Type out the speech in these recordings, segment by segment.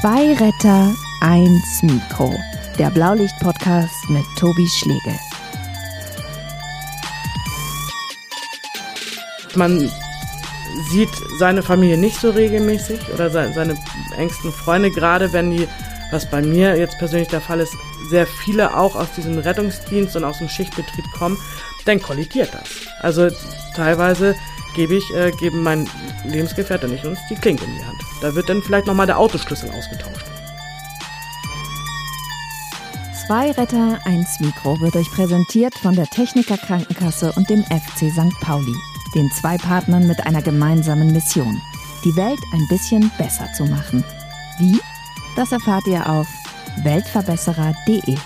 Zwei Retter, eins Mikro. Der Blaulicht-Podcast mit Tobi Schlegel. Man sieht seine Familie nicht so regelmäßig oder seine engsten Freunde, gerade wenn die, was bei mir jetzt persönlich der Fall ist, sehr viele auch aus diesem Rettungsdienst und aus dem Schichtbetrieb kommen, dann kollidiert das. Also teilweise gebe ich, äh, geben mein Lebensgefährte nicht uns die Klinke in die Hand. Da wird dann vielleicht nochmal der Autoschlüssel ausgetauscht. Zwei Retter, eins Mikro wird euch präsentiert von der Techniker Krankenkasse und dem FC St. Pauli, den zwei Partnern mit einer gemeinsamen Mission, die Welt ein bisschen besser zu machen. Wie? Das erfahrt ihr auf weltverbesserer.de.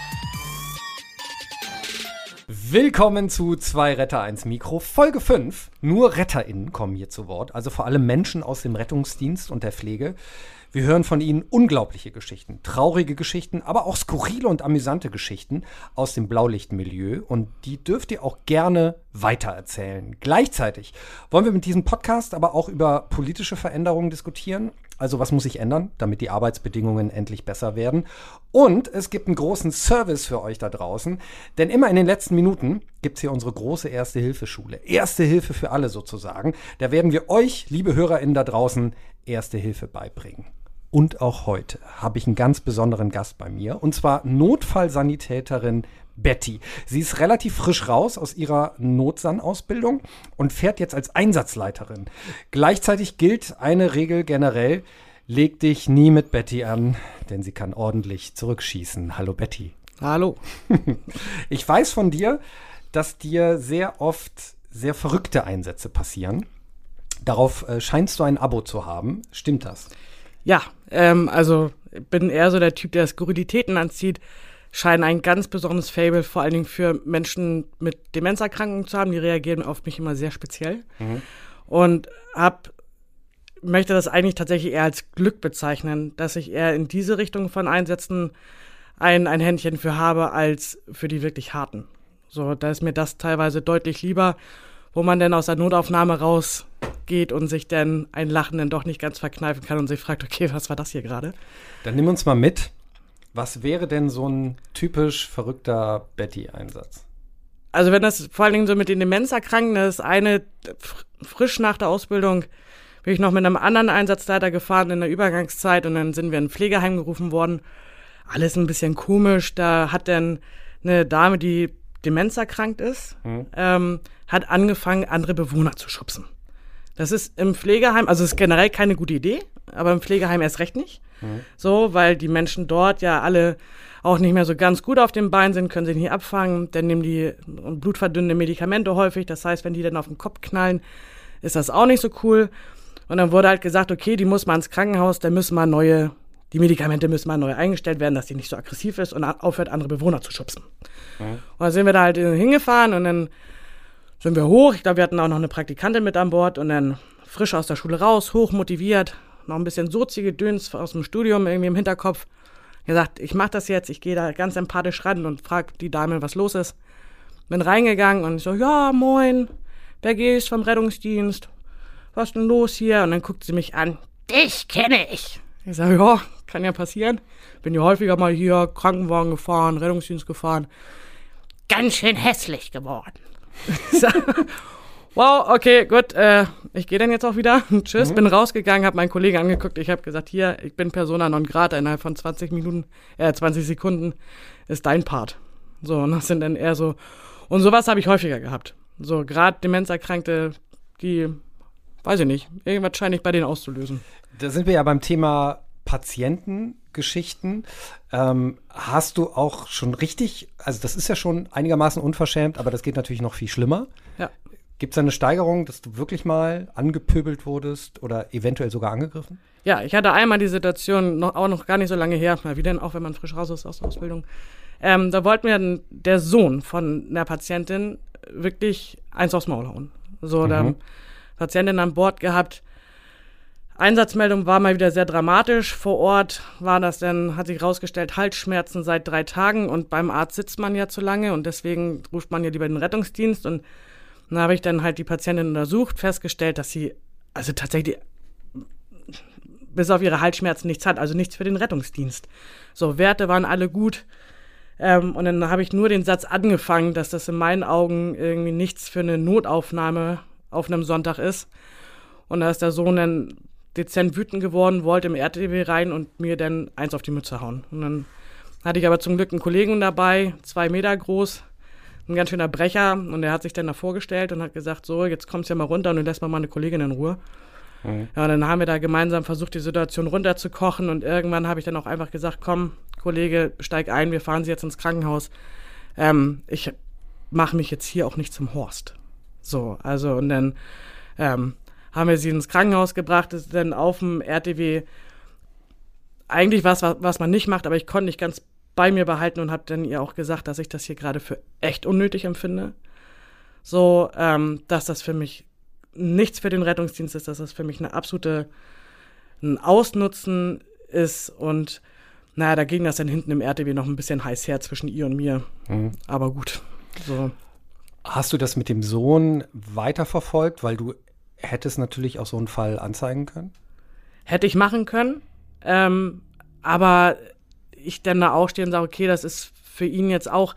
Willkommen zu Zwei Retter 1 Mikro, Folge 5. Nur RetterInnen kommen hier zu Wort, also vor allem Menschen aus dem Rettungsdienst und der Pflege. Wir hören von ihnen unglaubliche Geschichten, traurige Geschichten, aber auch skurrile und amüsante Geschichten aus dem Blaulichtmilieu und die dürft ihr auch gerne weitererzählen. Gleichzeitig wollen wir mit diesem Podcast aber auch über politische Veränderungen diskutieren. Also was muss sich ändern, damit die Arbeitsbedingungen endlich besser werden? Und es gibt einen großen Service für euch da draußen, denn immer in den letzten Minuten gibt es hier unsere große Erste-Hilfe-Schule. Erste Hilfe für alle sozusagen. Da werden wir euch, liebe HörerInnen da draußen, Erste Hilfe beibringen. Und auch heute habe ich einen ganz besonderen Gast bei mir, und zwar Notfallsanitäterin Betty. Sie ist relativ frisch raus aus ihrer Notsan-Ausbildung und fährt jetzt als Einsatzleiterin. Gleichzeitig gilt eine Regel generell, leg dich nie mit Betty an, denn sie kann ordentlich zurückschießen. Hallo Betty. Hallo. ich weiß von dir, dass dir sehr oft sehr verrückte Einsätze passieren. Darauf äh, scheinst du ein Abo zu haben. Stimmt das? Ja, ähm, also bin eher so der Typ, der Skurrilitäten anzieht. Scheinen ein ganz besonderes Fable vor allen Dingen für Menschen mit Demenzerkrankungen zu haben. Die reagieren auf mich immer sehr speziell. Mhm. Und hab, möchte das eigentlich tatsächlich eher als Glück bezeichnen, dass ich eher in diese Richtung von Einsätzen ein, ein Händchen für habe, als für die wirklich harten. So, da ist mir das teilweise deutlich lieber, wo man dann aus der Notaufnahme raus geht und sich dann ein Lachen dann doch nicht ganz verkneifen kann und sich fragt, okay, was war das hier gerade? Dann nimm uns mal mit. Was wäre denn so ein typisch verrückter Betty-Einsatz? Also wenn das vor allen Dingen so mit den Demenzerkrankten ist, eine frisch nach der Ausbildung bin ich noch mit einem anderen Einsatzleiter gefahren in der Übergangszeit und dann sind wir in ein Pflegeheim gerufen worden. Alles ein bisschen komisch. Da hat dann eine Dame, die demenzerkrankt ist, mhm. ähm, hat angefangen, andere Bewohner zu schubsen. Das ist im Pflegeheim, also ist generell keine gute Idee, aber im Pflegeheim erst recht nicht. Mhm. So, weil die Menschen dort ja alle auch nicht mehr so ganz gut auf den Beinen sind, können sich nicht abfangen, dann nehmen die blutverdünnende Medikamente häufig. Das heißt, wenn die dann auf den Kopf knallen, ist das auch nicht so cool. Und dann wurde halt gesagt, okay, die muss mal ins Krankenhaus, dann müssen mal neue, die Medikamente müssen mal neu eingestellt werden, dass die nicht so aggressiv ist und aufhört, andere Bewohner zu schubsen. Mhm. Und dann sind wir da halt hingefahren und dann sind wir hoch. Ich glaube, wir hatten auch noch eine Praktikantin mit an Bord und dann frisch aus der Schule raus, hoch motiviert, noch ein bisschen sozige Döns aus dem Studium irgendwie im Hinterkopf. Gesagt, ich mache das jetzt, ich gehe da ganz empathisch ran und frage die Dame, was los ist. Bin reingegangen und ich so, ja, moin, wer gehst vom Rettungsdienst? Was denn los hier? Und dann guckt sie mich an, dich kenne ich. Ich sage, ja, kann ja passieren. Bin ja häufiger mal hier Krankenwagen gefahren, Rettungsdienst gefahren. Ganz schön hässlich geworden. wow, okay, gut, äh, ich gehe dann jetzt auch wieder. Tschüss, mhm. bin rausgegangen, habe meinen Kollegen angeguckt. Ich habe gesagt, hier, ich bin Persona non grata. Innerhalb von 20 Minuten, äh, 20 Sekunden ist dein Part. So, und das sind dann eher so. Und sowas habe ich häufiger gehabt. So, gerade Demenzerkrankte, die, weiß ich nicht, irgendwas scheine ich bei denen auszulösen. Da sind wir ja beim Thema Patientengeschichten. Ähm, hast du auch schon richtig, also das ist ja schon einigermaßen unverschämt, aber das geht natürlich noch viel schlimmer. Ja. Gibt es eine Steigerung, dass du wirklich mal angepöbelt wurdest oder eventuell sogar angegriffen? Ja, ich hatte einmal die Situation, noch, auch noch gar nicht so lange her, mal wieder, auch wenn man frisch raus ist aus der Ausbildung. Ähm, da wollte mir der Sohn von einer Patientin wirklich eins aufs Maul hauen. So, mhm. da Patientin an Bord gehabt, Einsatzmeldung war mal wieder sehr dramatisch. Vor Ort war das dann, hat sich herausgestellt, Halsschmerzen seit drei Tagen und beim Arzt sitzt man ja zu lange und deswegen ruft man ja lieber den Rettungsdienst und dann habe ich dann halt die Patientin untersucht, festgestellt, dass sie also tatsächlich bis auf ihre Halsschmerzen nichts hat, also nichts für den Rettungsdienst. So, Werte waren alle gut. Ähm, und dann habe ich nur den Satz angefangen, dass das in meinen Augen irgendwie nichts für eine Notaufnahme auf einem Sonntag ist. Und da ist der Sohn dann dezent wütend geworden, wollte im RTW rein und mir dann eins auf die Mütze hauen. Und dann hatte ich aber zum Glück einen Kollegen dabei, zwei Meter groß, ein ganz schöner Brecher. Und der hat sich dann da vorgestellt und hat gesagt, so, jetzt kommst du ja mal runter und du lässt mal meine Kollegin in Ruhe. Mhm. Ja, und dann haben wir da gemeinsam versucht, die Situation runterzukochen. Und irgendwann habe ich dann auch einfach gesagt, komm, Kollege, steig ein, wir fahren Sie jetzt ins Krankenhaus. Ähm, ich mache mich jetzt hier auch nicht zum Horst. So, also und dann ähm, haben wir sie ins Krankenhaus gebracht, ist dann auf dem RTW eigentlich was, was man nicht macht, aber ich konnte nicht ganz bei mir behalten und habe dann ihr auch gesagt, dass ich das hier gerade für echt unnötig empfinde. So, ähm, dass das für mich nichts für den Rettungsdienst ist, dass das für mich eine absolute ein Ausnutzen ist und naja, da ging das dann hinten im RTW noch ein bisschen heiß her zwischen ihr und mir. Mhm. Aber gut, so. Hast du das mit dem Sohn weiterverfolgt, weil du hättest natürlich auch so einen Fall anzeigen können? Hätte ich machen können. Ähm, aber ich dann da auch stehe und sage, okay, das ist für ihn jetzt auch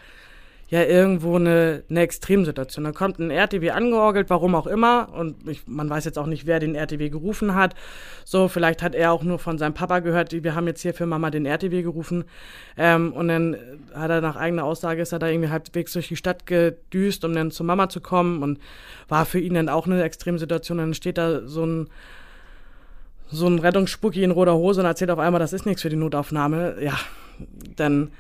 ja irgendwo eine, eine Extremsituation. Da kommt ein RTW angeorgelt, warum auch immer, und ich, man weiß jetzt auch nicht, wer den RTW gerufen hat. So, vielleicht hat er auch nur von seinem Papa gehört, wir haben jetzt hier für Mama den RTW gerufen. Ähm, und dann hat er nach eigener Aussage, ist er da irgendwie halbwegs durch die Stadt gedüst, um dann zu Mama zu kommen und war für ihn dann auch eine Extremsituation. Dann steht da so ein so ein Rettungsspucki in roter Hose und erzählt auf einmal, das ist nichts für die Notaufnahme. Ja, dann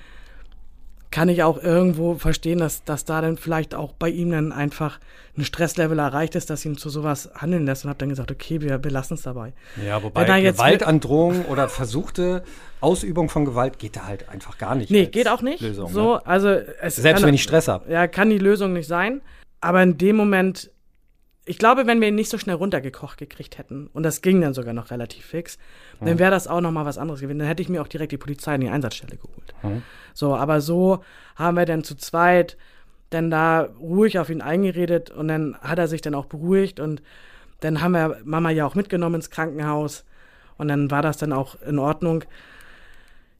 kann ich auch irgendwo verstehen, dass, dass da dann vielleicht auch bei ihm dann einfach ein Stresslevel erreicht ist, dass ihn zu sowas handeln lässt und habe dann gesagt, okay, wir, wir lassen es dabei. Ja, wobei Gewaltandrohung oder versuchte Ausübung von Gewalt geht da halt einfach gar nicht. Nee, geht auch nicht. Lösung, so, ne? also es Selbst kann, wenn ich Stress habe. Ja, kann die Lösung nicht sein. Aber in dem Moment, ich glaube, wenn wir ihn nicht so schnell runtergekocht gekriegt hätten, und das ging dann sogar noch relativ fix, mhm. dann wäre das auch noch mal was anderes gewesen. Dann hätte ich mir auch direkt die Polizei in die Einsatzstelle geholt. Mhm. So, aber so haben wir dann zu zweit dann da ruhig auf ihn eingeredet und dann hat er sich dann auch beruhigt und dann haben wir Mama ja auch mitgenommen ins Krankenhaus und dann war das dann auch in Ordnung.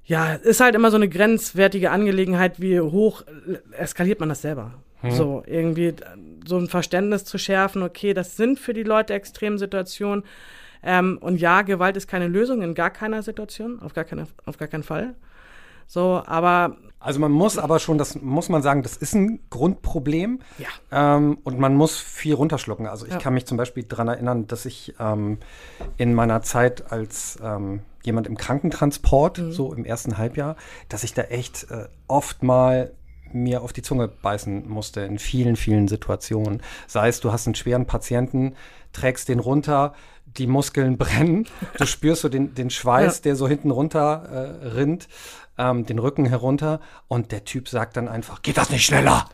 Ja, ist halt immer so eine grenzwertige Angelegenheit, wie hoch eskaliert man das selber. Hm. So, irgendwie so ein Verständnis zu schärfen, okay, das sind für die Leute Extremsituationen. Ähm, und ja, Gewalt ist keine Lösung in gar keiner Situation, auf gar, keine, auf gar keinen Fall. So, aber. Also man muss aber schon, das muss man sagen, das ist ein Grundproblem. Ja. Ähm, und man muss viel runterschlucken. Also ich ja. kann mich zum Beispiel daran erinnern, dass ich ähm, in meiner Zeit als ähm, jemand im Krankentransport, mhm. so im ersten Halbjahr, dass ich da echt äh, oft mal mir auf die Zunge beißen musste in vielen, vielen Situationen. Sei es, du hast einen schweren Patienten, trägst den runter, die Muskeln brennen, du spürst so den, den Schweiß, ja. der so hinten runter äh, rinnt ähm, den Rücken herunter und der Typ sagt dann einfach, geht das nicht schneller?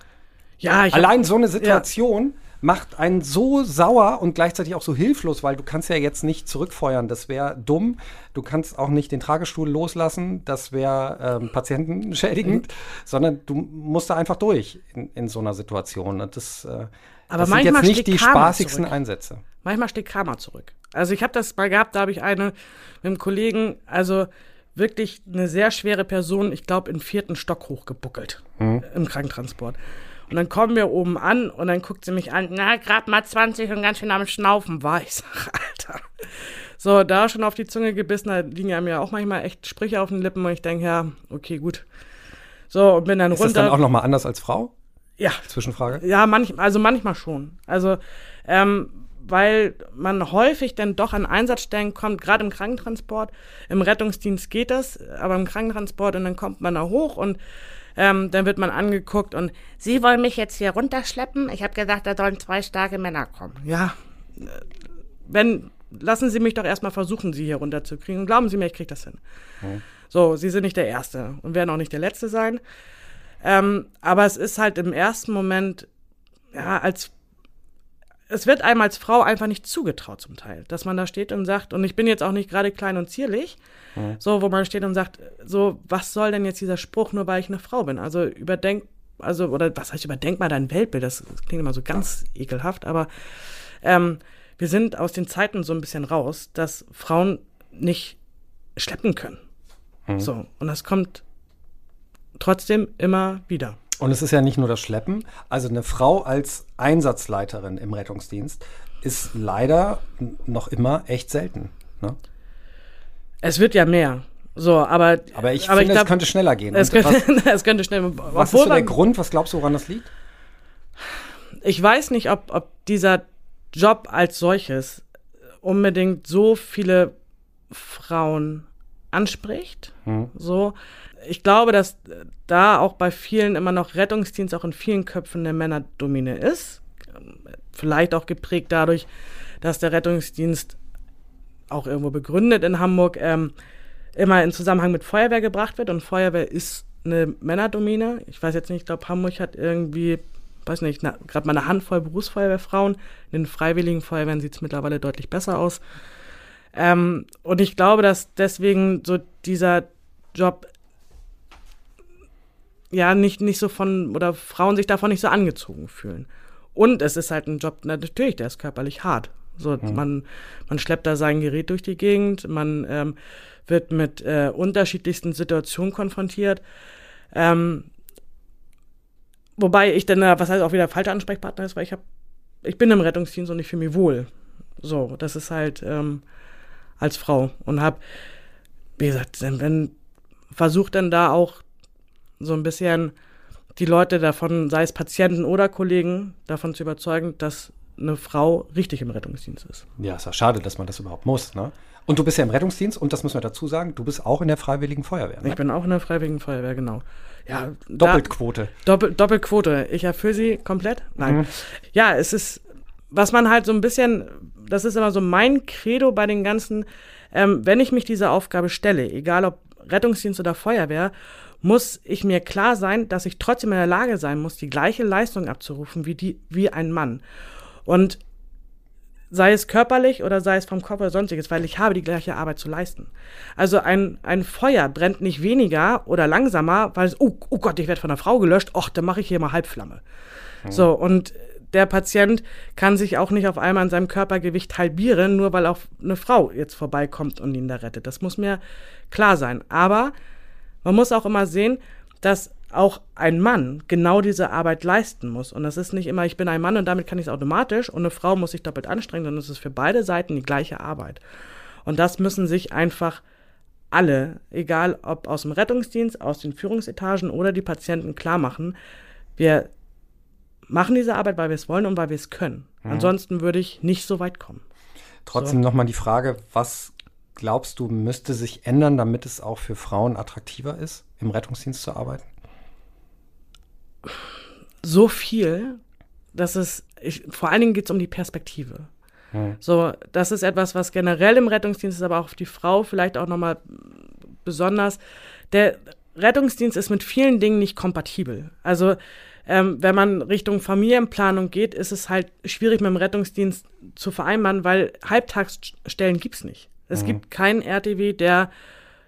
Ja, ich Allein so eine Situation ja. Macht einen so sauer und gleichzeitig auch so hilflos, weil du kannst ja jetzt nicht zurückfeuern. Das wäre dumm. Du kannst auch nicht den Tragestuhl loslassen. Das wäre ähm, patientenschädigend, mhm. sondern du musst da einfach durch in, in so einer Situation. Und das, äh, Aber das sind jetzt nicht die Karma spaßigsten zurück. Einsätze. Manchmal steht Karma zurück. Also ich habe das mal gehabt, da habe ich eine mit einem Kollegen, also wirklich eine sehr schwere Person, ich glaube, im vierten Stock hochgebuckelt mhm. im Krankentransport. Und dann kommen wir oben an und dann guckt sie mich an, na, gerade mal 20 und ganz schön am Schnaufen war. Ich sag, Alter. So, da schon auf die Zunge gebissen, da liegen ja mir auch manchmal echt Sprüche auf den Lippen und ich denke, ja, okay, gut. So, und bin dann Ist runter. Ist das dann auch nochmal anders als Frau? Ja. Zwischenfrage? Ja, manch, also manchmal schon. Also, ähm, weil man häufig dann doch an Einsatzstellen kommt, gerade im Krankentransport. Im Rettungsdienst geht das, aber im Krankentransport und dann kommt man da hoch und ähm, dann wird man angeguckt und Sie wollen mich jetzt hier runterschleppen? Ich habe gesagt, da sollen zwei starke Männer kommen. Ja, wenn, lassen Sie mich doch erstmal versuchen, Sie hier runterzukriegen. Und glauben Sie mir, ich kriege das hin. Mhm. So, Sie sind nicht der Erste und werden auch nicht der Letzte sein. Ähm, aber es ist halt im ersten Moment, ja, als es wird einem als Frau einfach nicht zugetraut zum Teil, dass man da steht und sagt, und ich bin jetzt auch nicht gerade klein und zierlich, mhm. so, wo man steht und sagt, so, was soll denn jetzt dieser Spruch, nur weil ich eine Frau bin? Also überdenk, also, oder was heißt überdenk mal dein Weltbild, das, das klingt immer so ganz ja. ekelhaft, aber ähm, wir sind aus den Zeiten so ein bisschen raus, dass Frauen nicht schleppen können. Mhm. So, und das kommt trotzdem immer wieder. Und es ist ja nicht nur das Schleppen. Also eine Frau als Einsatzleiterin im Rettungsdienst ist leider noch immer echt selten. Ne? Es wird ja mehr. So, aber, aber ich aber finde, ich glaub, es könnte schneller gehen. Es könnte, was, es könnte schneller Was ist so der Grund? Was glaubst du, woran das liegt? Ich weiß nicht, ob, ob dieser Job als solches unbedingt so viele Frauen anspricht. Hm. So, ich glaube, dass da auch bei vielen immer noch Rettungsdienst auch in vielen Köpfen eine Männerdomine ist. Vielleicht auch geprägt dadurch, dass der Rettungsdienst auch irgendwo begründet in Hamburg ähm, immer in Zusammenhang mit Feuerwehr gebracht wird und Feuerwehr ist eine Männerdomine. Ich weiß jetzt nicht, ich glaube, Hamburg hat irgendwie, weiß nicht, gerade mal eine Handvoll Berufsfeuerwehrfrauen. In den freiwilligen Feuerwehren sieht es mittlerweile deutlich besser aus. Ähm, und ich glaube, dass deswegen so dieser Job ja nicht, nicht so von, oder Frauen sich davon nicht so angezogen fühlen. Und es ist halt ein Job, natürlich, der ist körperlich hart. So, mhm. man, man schleppt da sein Gerät durch die Gegend, man ähm, wird mit äh, unterschiedlichsten Situationen konfrontiert. Ähm, wobei ich dann, was heißt auch wieder falscher Ansprechpartner ist, weil ich habe, ich bin im Rettungsdienst und ich fühle mich wohl. So, das ist halt ähm, als Frau und habe, wie gesagt, wenn versucht dann da auch so ein bisschen die Leute davon, sei es Patienten oder Kollegen, davon zu überzeugen, dass eine Frau richtig im Rettungsdienst ist. Ja, ist ja schade, dass man das überhaupt muss. Ne? Und du bist ja im Rettungsdienst und das müssen wir dazu sagen, du bist auch in der Freiwilligen Feuerwehr. Ne? Ich bin auch in der Freiwilligen Feuerwehr, genau. Ja, Doppelquote. Da, Doppel, Doppelquote. Ich erfülle sie komplett? Nein. Mhm. Ja, es ist, was man halt so ein bisschen, das ist immer so mein Credo bei den ganzen, ähm, wenn ich mich dieser Aufgabe stelle, egal ob Rettungsdienst oder Feuerwehr, muss ich mir klar sein, dass ich trotzdem in der Lage sein muss, die gleiche Leistung abzurufen wie die, wie ein Mann. Und sei es körperlich oder sei es vom Kopf oder sonstiges, weil ich habe die gleiche Arbeit zu leisten. Also ein, ein Feuer brennt nicht weniger oder langsamer, weil es, oh, oh Gott, ich werde von einer Frau gelöscht, ach, dann mache ich hier mal Halbflamme. Mhm. So, und der Patient kann sich auch nicht auf einmal an seinem Körpergewicht halbieren, nur weil auch eine Frau jetzt vorbeikommt und ihn da rettet. Das muss mir klar sein. Aber man muss auch immer sehen, dass auch ein Mann genau diese Arbeit leisten muss. Und das ist nicht immer, ich bin ein Mann und damit kann ich es automatisch und eine Frau muss sich doppelt anstrengen, sondern es ist für beide Seiten die gleiche Arbeit. Und das müssen sich einfach alle, egal ob aus dem Rettungsdienst, aus den Führungsetagen oder die Patienten klar machen, wir machen diese Arbeit, weil wir es wollen und weil wir es können. Mhm. Ansonsten würde ich nicht so weit kommen. Trotzdem so. nochmal die Frage, was glaubst du, müsste sich ändern, damit es auch für Frauen attraktiver ist, im Rettungsdienst zu arbeiten? So viel, dass es, ich, vor allen Dingen geht es um die Perspektive. Hm. So, das ist etwas, was generell im Rettungsdienst ist, aber auch die Frau vielleicht auch nochmal besonders. Der Rettungsdienst ist mit vielen Dingen nicht kompatibel. Also, ähm, wenn man Richtung Familienplanung geht, ist es halt schwierig mit dem Rettungsdienst zu vereinbaren, weil Halbtagsstellen gibt es nicht. Es mhm. gibt keinen RTW, der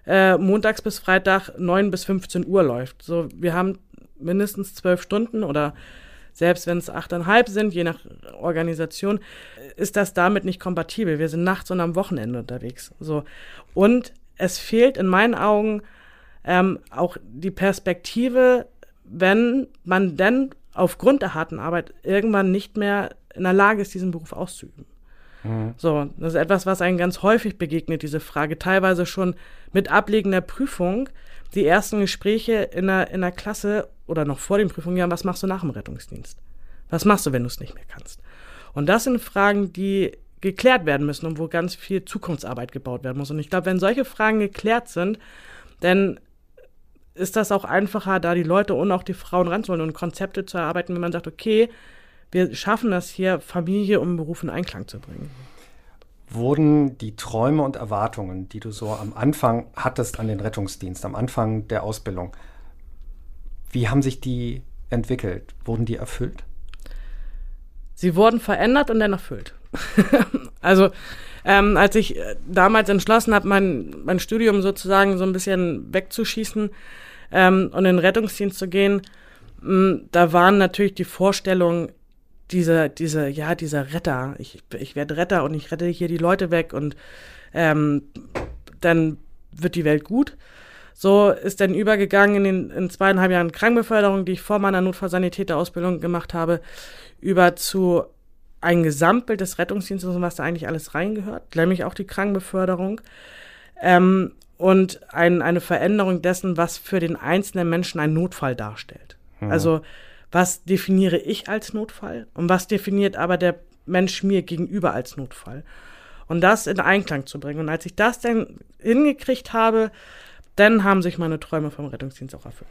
äh, montags bis Freitag 9 bis 15 Uhr läuft. So, wir haben mindestens zwölf Stunden oder selbst wenn es achteinhalb sind, je nach Organisation, ist das damit nicht kompatibel. Wir sind nachts und am Wochenende unterwegs. So. Und es fehlt in meinen Augen ähm, auch die Perspektive, wenn man denn aufgrund der harten Arbeit irgendwann nicht mehr in der Lage ist, diesen Beruf auszuüben. Mhm. So, das ist etwas, was einem ganz häufig begegnet, diese Frage. Teilweise schon mit Ablegen der Prüfung, die ersten Gespräche in der, in der Klasse oder noch vor den Prüfungen, ja, was machst du nach dem Rettungsdienst? Was machst du, wenn du es nicht mehr kannst? Und das sind Fragen, die geklärt werden müssen und wo ganz viel Zukunftsarbeit gebaut werden muss. Und ich glaube, wenn solche Fragen geklärt sind, dann ist das auch einfacher, da die Leute und auch die Frauen ranzuholen und Konzepte zu erarbeiten, wenn man sagt, okay, wir schaffen das hier, Familie und Beruf in Einklang zu bringen. Wurden die Träume und Erwartungen, die du so am Anfang hattest an den Rettungsdienst, am Anfang der Ausbildung, wie haben sich die entwickelt? Wurden die erfüllt? Sie wurden verändert und dann erfüllt. also ähm, als ich äh, damals entschlossen habe, mein, mein Studium sozusagen so ein bisschen wegzuschießen ähm, und in den Rettungsdienst zu gehen, mh, mm, da waren natürlich die Vorstellungen, dieser, dieser, ja, dieser Retter. Ich, ich werde Retter und ich rette hier die Leute weg und ähm, dann wird die Welt gut. So ist dann übergegangen in den in zweieinhalb Jahren Krankenbeförderung, die ich vor meiner Notfallsanitäterausbildung gemacht habe, über zu ein Gesamtbild des Rettungsdienstes und was da eigentlich alles reingehört, nämlich auch die Krankenbeförderung. Ähm, und ein, eine Veränderung dessen, was für den einzelnen Menschen ein Notfall darstellt. Mhm. Also was definiere ich als Notfall und was definiert aber der Mensch mir gegenüber als Notfall. Und das in Einklang zu bringen. Und als ich das dann hingekriegt habe, dann haben sich meine Träume vom Rettungsdienst auch erfüllt.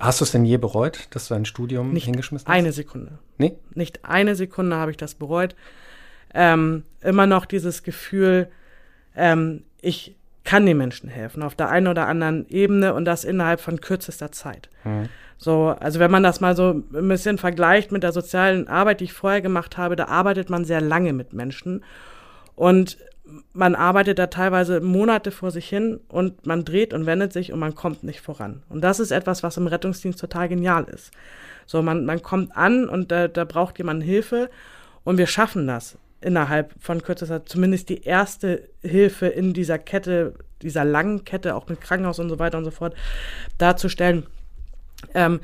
Hast du es denn je bereut, dass du ein Studium Nicht hingeschmissen hast? Eine Sekunde. Nee? Nicht eine Sekunde habe ich das bereut. Ähm, immer noch dieses Gefühl, ähm, ich kann den Menschen helfen, auf der einen oder anderen Ebene und das innerhalb von kürzester Zeit. Mhm. So, also wenn man das mal so ein bisschen vergleicht mit der sozialen Arbeit, die ich vorher gemacht habe, da arbeitet man sehr lange mit Menschen und man arbeitet da teilweise Monate vor sich hin und man dreht und wendet sich und man kommt nicht voran. Und das ist etwas, was im Rettungsdienst total genial ist. So, man, man kommt an und da, da braucht jemand Hilfe und wir schaffen das innerhalb von kürzester, zumindest die erste Hilfe in dieser Kette, dieser langen Kette, auch mit Krankenhaus und so weiter und so fort, darzustellen. Ähm,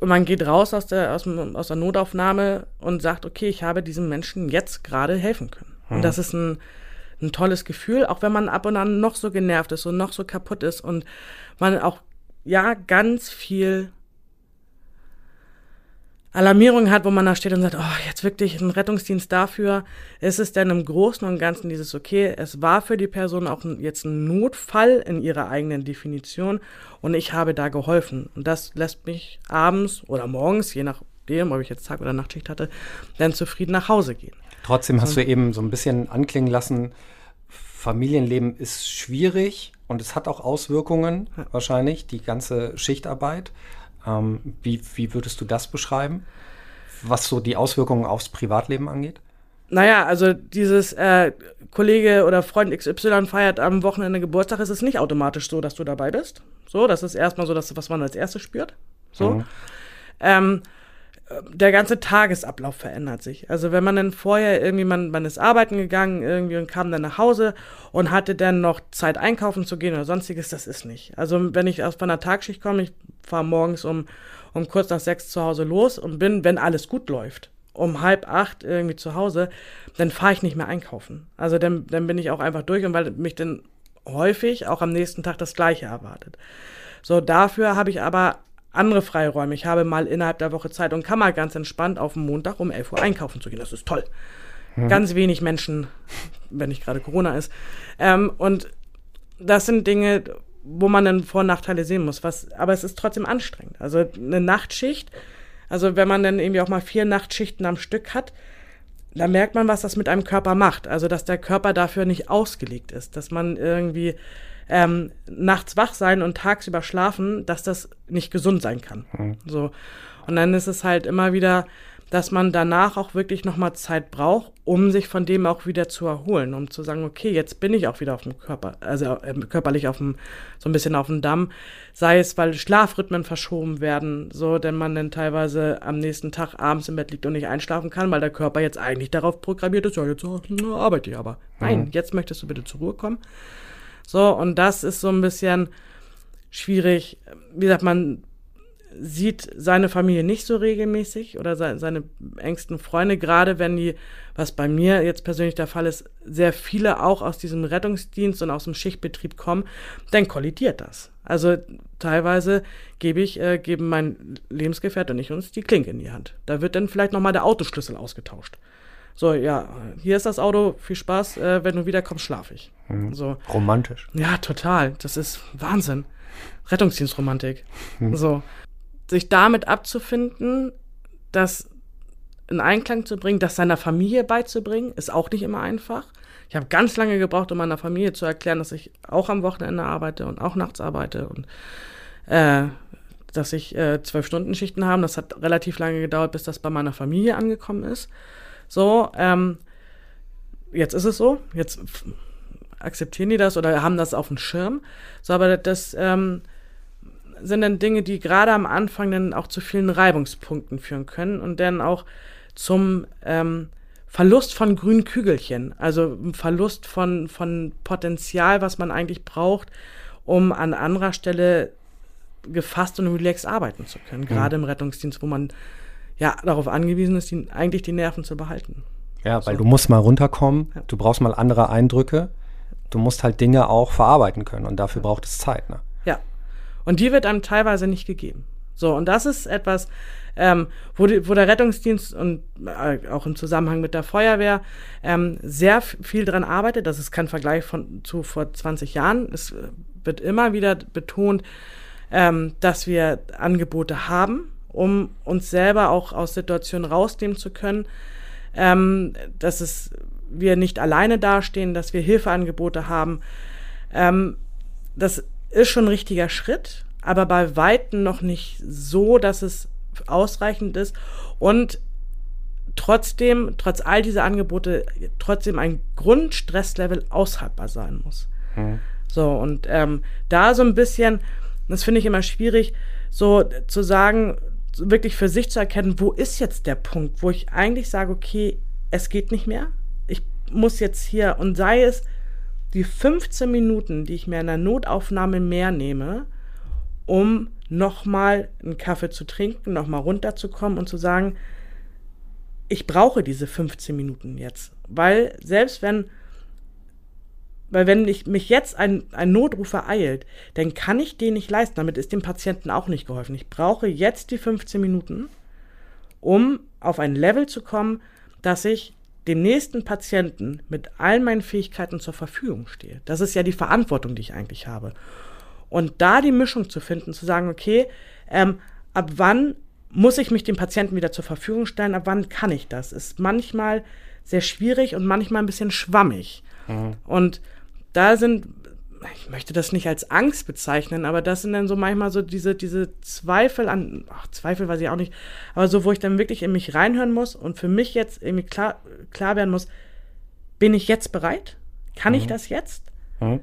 und man geht raus aus der, aus, aus der Notaufnahme und sagt, okay, ich habe diesem Menschen jetzt gerade helfen können. Hm. Und das ist ein, ein tolles Gefühl, auch wenn man ab und an noch so genervt ist und noch so kaputt ist und man auch, ja, ganz viel Alarmierung hat, wo man da steht und sagt, oh, jetzt wirklich ein Rettungsdienst dafür. Ist es denn im Großen und Ganzen dieses, okay, es war für die Person auch jetzt ein Notfall in ihrer eigenen Definition und ich habe da geholfen. Und das lässt mich abends oder morgens, je nachdem, ob ich jetzt Tag- oder Nachtschicht hatte, dann zufrieden nach Hause gehen. Trotzdem hast du eben so ein bisschen anklingen lassen, Familienleben ist schwierig und es hat auch Auswirkungen, wahrscheinlich, die ganze Schichtarbeit. Ähm, wie, wie würdest du das beschreiben, was so die Auswirkungen aufs Privatleben angeht? Naja, also dieses äh, Kollege oder Freund XY feiert am Wochenende Geburtstag, ist es nicht automatisch so, dass du dabei bist. So, das ist erstmal so das, was man als erstes spürt. So. Mhm. Ähm, der ganze Tagesablauf verändert sich. Also wenn man dann vorher irgendwie, man, man ist arbeiten gegangen irgendwie und kam dann nach Hause und hatte dann noch Zeit einkaufen zu gehen oder sonstiges, das ist nicht. Also wenn ich aus von der Tagschicht komme, ich fahre morgens um, um kurz nach sechs zu Hause los und bin, wenn alles gut läuft, um halb acht irgendwie zu Hause, dann fahre ich nicht mehr einkaufen. Also dann, dann bin ich auch einfach durch und weil mich dann häufig auch am nächsten Tag das Gleiche erwartet. So, dafür habe ich aber andere Freiräume. Ich habe mal innerhalb der Woche Zeit und kann mal ganz entspannt auf dem Montag um 11 Uhr einkaufen zu gehen. Das ist toll. Hm. Ganz wenig Menschen, wenn nicht gerade Corona ist. Ähm, und das sind Dinge, wo man dann Vor- und Nachteile sehen muss. Was, aber es ist trotzdem anstrengend. Also eine Nachtschicht, also wenn man dann irgendwie auch mal vier Nachtschichten am Stück hat, da merkt man, was das mit einem Körper macht. Also dass der Körper dafür nicht ausgelegt ist, dass man irgendwie ähm, nachts wach sein und tagsüber schlafen, dass das nicht gesund sein kann. Mhm. So. Und dann ist es halt immer wieder, dass man danach auch wirklich nochmal Zeit braucht, um sich von dem auch wieder zu erholen, um zu sagen, okay, jetzt bin ich auch wieder auf dem Körper, also äh, körperlich auf dem, so ein bisschen auf dem Damm, sei es, weil Schlafrhythmen verschoben werden, so, denn man dann teilweise am nächsten Tag abends im Bett liegt und nicht einschlafen kann, weil der Körper jetzt eigentlich darauf programmiert ist, ja, jetzt na, arbeite ich aber. Nein, mhm. jetzt möchtest du bitte zur Ruhe kommen. So, und das ist so ein bisschen schwierig. Wie gesagt, man sieht seine Familie nicht so regelmäßig oder seine, seine engsten Freunde, gerade wenn die, was bei mir jetzt persönlich der Fall ist, sehr viele auch aus diesem Rettungsdienst und aus dem Schichtbetrieb kommen, dann kollidiert das. Also teilweise gebe ich, äh, geben mein Lebensgefährt und ich uns die Klinke in die Hand. Da wird dann vielleicht nochmal der Autoschlüssel ausgetauscht. So, ja, hier ist das Auto, viel Spaß, äh, wenn du wiederkommst, schlafe ich. Mhm. So. Romantisch. Ja, total. Das ist Wahnsinn. Rettungsdienstromantik. Mhm. So. Sich damit abzufinden, das in Einklang zu bringen, das seiner Familie beizubringen, ist auch nicht immer einfach. Ich habe ganz lange gebraucht, um meiner Familie zu erklären, dass ich auch am Wochenende arbeite und auch nachts arbeite und äh, dass ich äh, zwölf Stunden Schichten habe. Das hat relativ lange gedauert, bis das bei meiner Familie angekommen ist. So, ähm, jetzt ist es so, jetzt akzeptieren die das oder haben das auf dem Schirm. So, aber das ähm, sind dann Dinge, die gerade am Anfang dann auch zu vielen Reibungspunkten führen können und dann auch zum ähm, Verlust von grünen Kügelchen, also Verlust von, von Potenzial, was man eigentlich braucht, um an anderer Stelle gefasst und relaxed arbeiten zu können, gerade im Rettungsdienst, wo man ja darauf angewiesen ist, die, eigentlich die Nerven zu behalten. Ja, weil so. du musst mal runterkommen, Ja. du brauchst mal andere Eindrücke, du musst halt Dinge auch verarbeiten können und dafür braucht es Zeit. Ne? Und die wird einem teilweise nicht gegeben. So, und das ist etwas, ähm, wo, die, wo der Rettungsdienst und äh, auch im Zusammenhang mit der Feuerwehr ähm, sehr viel dran arbeitet. Das ist kein Vergleich von zu vor 20 Jahren. Es wird immer wieder betont, ähm, dass wir Angebote haben, um uns selber auch aus Situationen rausnehmen zu können, ähm, dass es, wir nicht alleine dastehen, dass wir Hilfeangebote haben. Ähm, das ist schon ein richtiger Schritt, aber bei Weitem noch nicht so, dass es ausreichend ist und trotzdem, trotz all dieser Angebote, trotzdem ein Grundstresslevel aushaltbar sein muss. So, und ähm, da so ein bisschen, das finde ich immer schwierig, so zu sagen, wirklich für sich zu erkennen, wo ist jetzt der Punkt, wo ich eigentlich sage, okay, es geht nicht mehr. Ich muss jetzt hier, und sei es die 15 Minuten, die ich mir in der Notaufnahme mehr nehme, um nochmal einen Kaffee zu trinken, nochmal runterzukommen und zu sagen, ich brauche diese 15 Minuten jetzt. Weil selbst wenn, weil wenn ich, mich jetzt ein, ein Notruf ereilt, dann kann ich den nicht leisten. Damit ist dem Patienten auch nicht geholfen. Ich brauche jetzt die 15 Minuten, um auf ein Level zu kommen, dass ich dem nächsten Patienten mit allen meinen Fähigkeiten zur Verfügung stehe. Das ist ja die Verantwortung, die ich eigentlich habe. Und da die Mischung zu finden, zu sagen, okay, ähm, ab wann muss ich mich dem Patienten wieder zur Verfügung stellen, ab wann kann ich das, ist manchmal sehr schwierig und manchmal ein bisschen schwammig. Und da sind, ich möchte das nicht als Angst bezeichnen, aber das sind dann so manchmal so diese, diese Zweifel an, ach, Zweifel weiß ich auch nicht, aber so, wo ich dann wirklich in mich reinhören muss und für mich jetzt irgendwie klar, klar werden muss, bin ich jetzt bereit? Kann ich das jetzt? Mhm.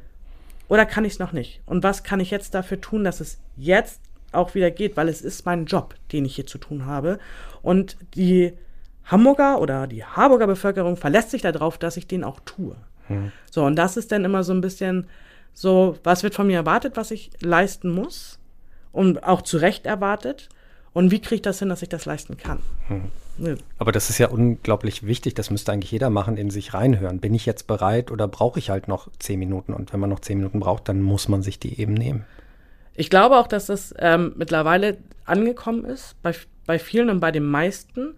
Oder kann ich es noch nicht? Und was kann ich jetzt dafür tun, dass es jetzt auch wieder geht? Weil es ist mein Job, den ich hier zu tun habe. Und die Hamburger oder die Harburger Bevölkerung verlässt sich darauf, dass ich den auch tue. So, und das ist dann immer so ein bisschen so, was wird von mir erwartet, was ich leisten muss und auch zu Recht erwartet und wie kriege ich das hin, dass ich das leisten kann. Ne, Aber das ist ja unglaublich wichtig, das müsste eigentlich jeder machen, in sich reinhören. Bin ich jetzt bereit oder brauche ich halt noch zehn Minuten? Und wenn man noch zehn Minuten braucht, dann muss man sich die eben nehmen. Ich glaube auch, dass das ähm, mittlerweile angekommen ist, bei, bei vielen und bei den meisten,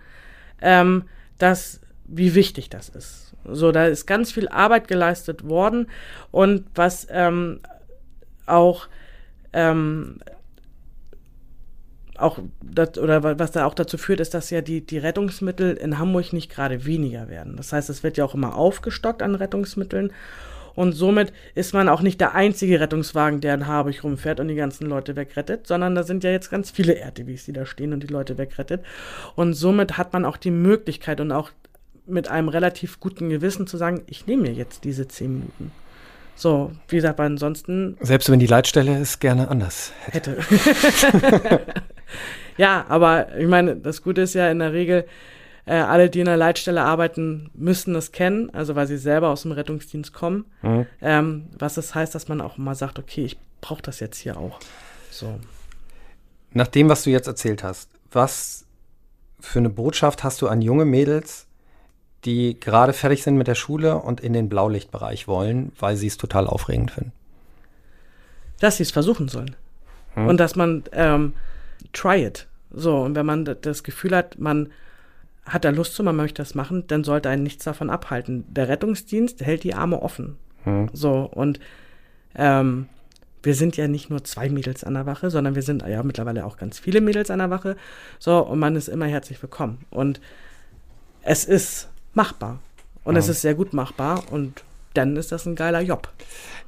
ähm, dass, wie wichtig das ist. So, da ist ganz viel Arbeit geleistet worden und was ähm, auch ähm, auch das, oder wa- was da auch dazu führt, ist, dass ja die, die Rettungsmittel in Hamburg nicht gerade weniger werden. Das heißt, es wird ja auch immer aufgestockt an Rettungsmitteln. Und somit ist man auch nicht der einzige Rettungswagen, der in Harburg rumfährt und die ganzen Leute wegrettet, sondern da sind ja jetzt ganz viele RTWs, die da stehen und die Leute wegrettet. Und somit hat man auch die Möglichkeit und auch mit einem relativ guten Gewissen zu sagen, ich nehme mir jetzt diese zehn Minuten. So, wie gesagt, weil ansonsten Selbst wenn die Leitstelle es gerne anders hätte. hätte. ja, aber ich meine, das Gute ist ja in der Regel, äh, alle, die in der Leitstelle arbeiten, müssen das kennen, also weil sie selber aus dem Rettungsdienst kommen. Mhm. Ähm, was das heißt, dass man auch mal sagt, okay, ich brauche das jetzt hier auch. So. Nach dem, was du jetzt erzählt hast, was für eine Botschaft hast du an junge Mädels, die gerade fertig sind mit der Schule und in den Blaulichtbereich wollen, weil sie es total aufregend finden? dass sie es versuchen sollen. Und dass man ähm, try it. So, und wenn man das Gefühl hat, man hat da Lust zu, man möchte das machen, dann sollte einen nichts davon abhalten. Der Rettungsdienst hält die Arme offen. So, und ähm, wir sind ja nicht nur zwei Mädels an der Wache, sondern wir sind ja mittlerweile auch ganz viele Mädels an der Wache. So, und man ist immer herzlich willkommen. Und es ist machbar. Und es ist sehr gut machbar. Und dann ist das ein geiler Job.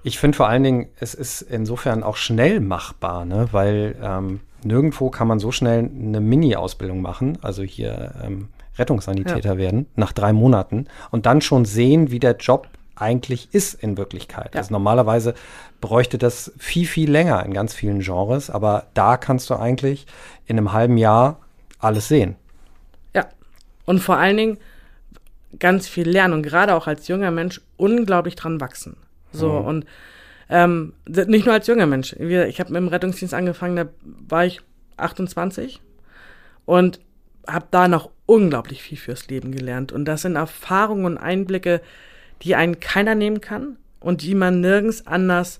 Ich finde vor allen Dingen, es ist insofern auch schnell machbar, ne? weil ähm, nirgendwo kann man so schnell eine Mini-Ausbildung machen, also hier ähm, Rettungssanitäter werden, nach drei Monaten und dann schon sehen, wie der Job eigentlich ist in Wirklichkeit. Ja. Also normalerweise bräuchte das viel, viel länger in ganz vielen Genres, aber da kannst du eigentlich in einem halben Jahr alles sehen. Ja. Und vor allen Dingen ganz viel lernen und gerade auch als junger Mensch unglaublich dran wachsen. So Mhm. und ähm, nicht nur als junger Mensch. Ich habe mit dem Rettungsdienst angefangen, da war ich 28 und habe da noch unglaublich viel fürs Leben gelernt. Und das sind Erfahrungen und Einblicke, die einen keiner nehmen kann und die man nirgends anders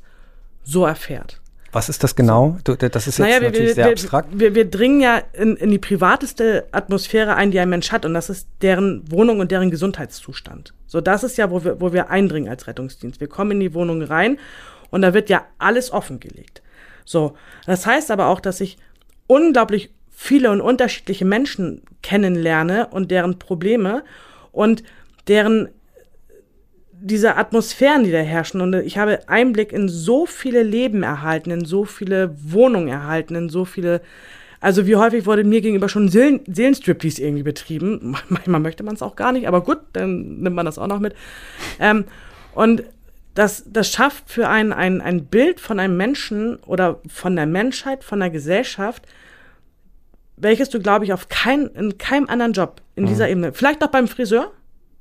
so erfährt. Was ist das genau? Du, das ist jetzt Naja, wir, natürlich wir, sehr wir, abstrakt. Wir, wir dringen ja in, in die privateste Atmosphäre ein, die ein Mensch hat, und das ist deren Wohnung und deren Gesundheitszustand. So, das ist ja, wo wir, wo wir eindringen als Rettungsdienst. Wir kommen in die Wohnung rein und da wird ja alles offengelegt. So, das heißt aber auch, dass ich unglaublich viele und unterschiedliche Menschen kennenlerne und deren Probleme und deren diese Atmosphären, die da herrschen. Und ich habe Einblick in so viele Leben erhalten, in so viele Wohnungen erhalten, in so viele. Also wie häufig wurde mir gegenüber schon Seelen, Seelenstriptease irgendwie betrieben. Manchmal möchte man es auch gar nicht, aber gut, dann nimmt man das auch noch mit. Ähm, und das, das schafft für einen ein, ein Bild von einem Menschen oder von der Menschheit, von der Gesellschaft, welches du, glaube ich, auf kein, in keinem anderen Job in dieser Ebene, vielleicht noch beim Friseur,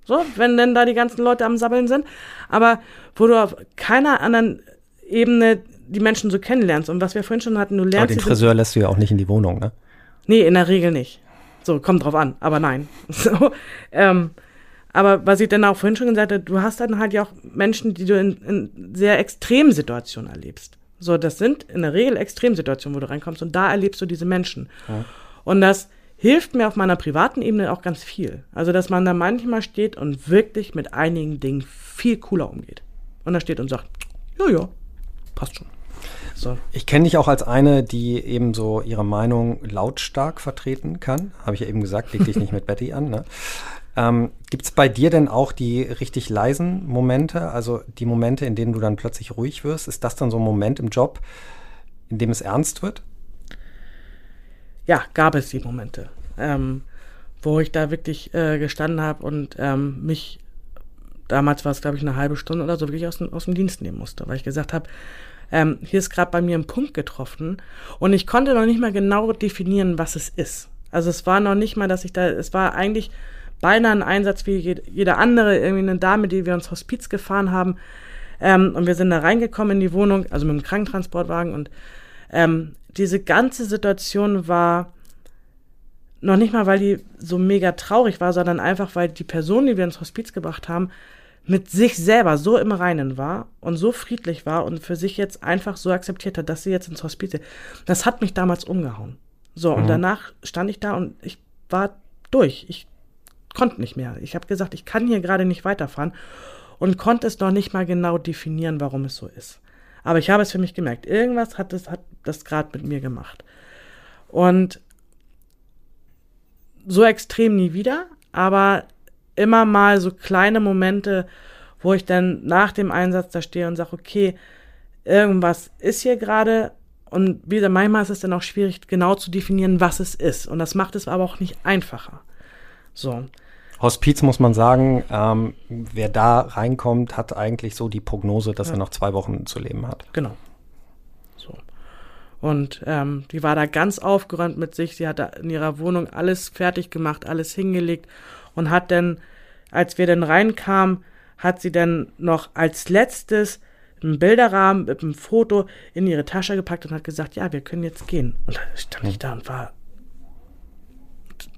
so, wenn denn da die ganzen Leute am Sabbeln sind, aber wo du auf keiner anderen Ebene die Menschen so kennenlernst. Und was wir vorhin schon hatten, du Aber lernst den diese- Friseur lässt du ja auch nicht in die Wohnung, ne? Nee, in der Regel nicht. So, kommt drauf an, aber nein. So, ähm, aber was ich dann auch vorhin schon gesagt habe, du hast dann halt ja auch Menschen, die du in, in sehr extremen Situationen erlebst. So, das sind in der Regel Extremsituationen, wo du reinkommst und da erlebst du diese Menschen. Und das hilft mir auf meiner privaten Ebene auch ganz viel. Also, dass man da manchmal steht und wirklich mit einigen Dingen viel cooler umgeht. Und da steht und sagt, ja, ja, passt schon. So. Ich kenne dich auch als eine, die eben so ihre Meinung lautstark vertreten kann. Habe ich ja eben gesagt, leg dich nicht mit Betty an. Ne? Ähm, Gibt es bei dir denn auch die richtig leisen Momente, also die Momente, in denen du dann plötzlich ruhig wirst? Ist das dann so ein Moment im Job, in dem es ernst wird? Ja, gab es die Momente, ähm, wo ich da wirklich äh, gestanden habe und ähm, mich, damals war es, glaube ich, eine halbe Stunde oder so, wirklich aus dem, aus dem Dienst nehmen musste, weil ich gesagt habe, ähm, hier ist gerade bei mir ein Punkt getroffen und ich konnte noch nicht mal genau definieren, was es ist. Also es war noch nicht mal, dass ich da, es war eigentlich beinahe ein Einsatz wie jed- jeder andere, irgendwie eine Dame, die wir ins Hospiz gefahren haben. Ähm, und wir sind da reingekommen in die Wohnung, also mit dem Krankentransportwagen und ähm, diese ganze Situation war noch nicht mal, weil die so mega traurig war, sondern einfach, weil die Person, die wir ins Hospiz gebracht haben, mit sich selber so im Reinen war und so friedlich war und für sich jetzt einfach so akzeptiert hat, dass sie jetzt ins Hospiz ist. Das hat mich damals umgehauen. So, und danach stand ich da und ich war durch. Ich konnte nicht mehr. Ich habe gesagt, ich kann hier gerade nicht weiterfahren und konnte es noch nicht mal genau definieren, warum es so ist. Aber ich habe es für mich gemerkt. Irgendwas hat das, hat das gerade mit mir gemacht. Und so extrem nie wieder, aber immer mal so kleine Momente, wo ich dann nach dem Einsatz da stehe und sage, okay, irgendwas ist hier gerade. Und wieder manchmal ist es dann auch schwierig, genau zu definieren, was es ist. Und das macht es aber auch nicht einfacher. So. Hospiz muss man sagen, ähm, wer da reinkommt, hat eigentlich so die Prognose, dass er noch zwei Wochen zu leben hat. Genau. So. Und ähm, die war da ganz aufgeräumt mit sich. Sie hat da in ihrer Wohnung alles fertig gemacht, alles hingelegt und hat dann, als wir dann reinkamen, hat sie dann noch als letztes einen Bilderrahmen mit einem Foto in ihre Tasche gepackt und hat gesagt, ja, wir können jetzt gehen. Und da stand ich da und war,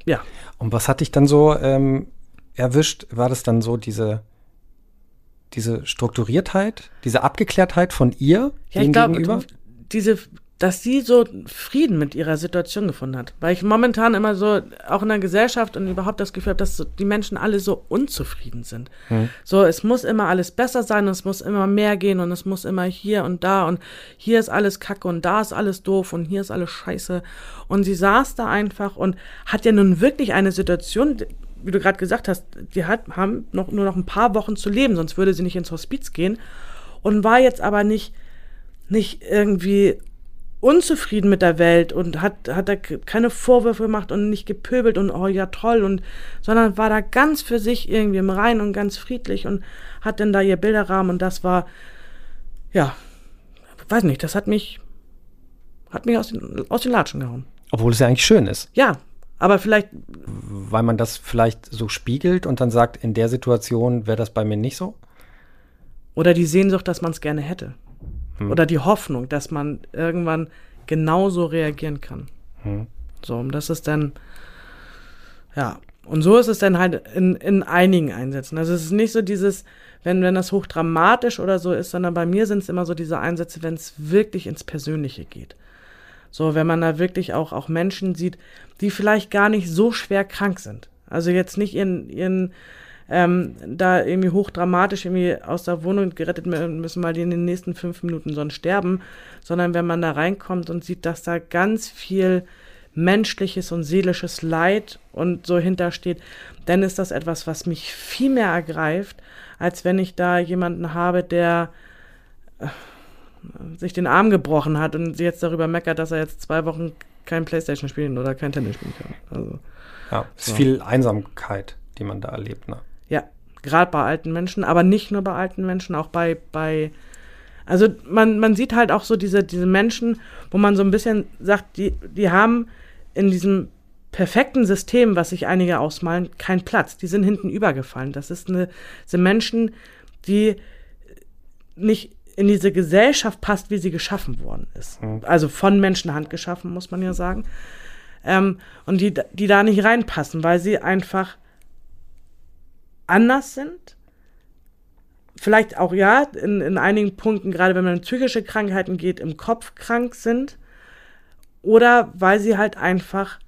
ja, Und was hat dich dann so ähm, erwischt? War das dann so diese, diese Strukturiertheit, diese Abgeklärtheit von ihr Ja, dem ich glaube, gegenüber? diese, dass sie so Frieden mit ihrer Situation gefunden hat. Weil ich momentan immer so, auch in der Gesellschaft und überhaupt das Gefühl habe, dass so die Menschen alle so unzufrieden sind. So, es muss immer alles besser sein und es muss immer mehr gehen und es muss immer hier und da und hier ist alles kacke und da ist alles doof und hier ist alles scheiße. Und sie saß da einfach und hat ja nun wirklich eine Situation, wie du gerade gesagt hast, die hat, haben noch, nur noch ein paar Wochen zu leben, sonst würde sie nicht ins Hospiz gehen. Und war jetzt aber nicht, nicht irgendwie unzufrieden mit der Welt und hat, hat da keine Vorwürfe gemacht und nicht gepöbelt und oh ja toll und, sondern war da ganz für sich irgendwie im Rein und ganz friedlich und hat dann da ihr Bilderrahmen und das war, ja, weiß nicht, das hat mich, hat mich aus den, aus den Latschen gehauen. Obwohl es ja eigentlich schön ist. Ja, Aber vielleicht. Weil man das vielleicht so spiegelt und dann sagt, in der Situation wäre das bei mir nicht so? Oder die Sehnsucht, dass man es gerne hätte. Hm. Oder die Hoffnung, dass man irgendwann genauso reagieren kann. Hm. So, und das ist dann, ja, und so ist es dann halt in, in einigen Einsätzen. Also es ist nicht so dieses, wenn, wenn das hochdramatisch oder so ist, sondern bei mir sind es immer so diese Einsätze, wenn es wirklich ins Persönliche geht. So, wenn man da wirklich auch, auch Menschen sieht, die vielleicht gar nicht so schwer krank sind. Also jetzt nicht ihren, ihren ähm, da irgendwie hochdramatisch irgendwie aus der Wohnung gerettet müssen, weil die in den nächsten fünf Minuten sonst sterben, sondern wenn man da reinkommt und sieht, dass da ganz viel menschliches und seelisches Leid und so hintersteht, dann ist das etwas, was mich viel mehr ergreift, als wenn ich da jemanden habe, der äh, sich den Arm gebrochen hat und jetzt darüber meckert, dass er jetzt zwei Wochen kein Playstation spielen oder kein Tennis spielen kann. Also, ja, es ist so. viel Einsamkeit, die man da erlebt, ne? Ja, gerade bei alten Menschen, aber nicht nur bei alten Menschen, auch bei, bei also man, man sieht halt auch so diese, diese Menschen, wo man so ein bisschen sagt, die, die haben in diesem perfekten System, was sich einige ausmalen, keinen Platz. Die sind hinten übergefallen. Das ist eine, sind Menschen, die nicht in diese Gesellschaft passt, wie sie geschaffen worden ist. Also von Menschenhand geschaffen, muss man ja sagen. Ähm, und die, die da nicht reinpassen, weil sie einfach anders sind. Vielleicht auch ja, in, in einigen Punkten, gerade wenn man in psychische Krankheiten geht, im Kopf krank sind. Oder weil sie halt einfach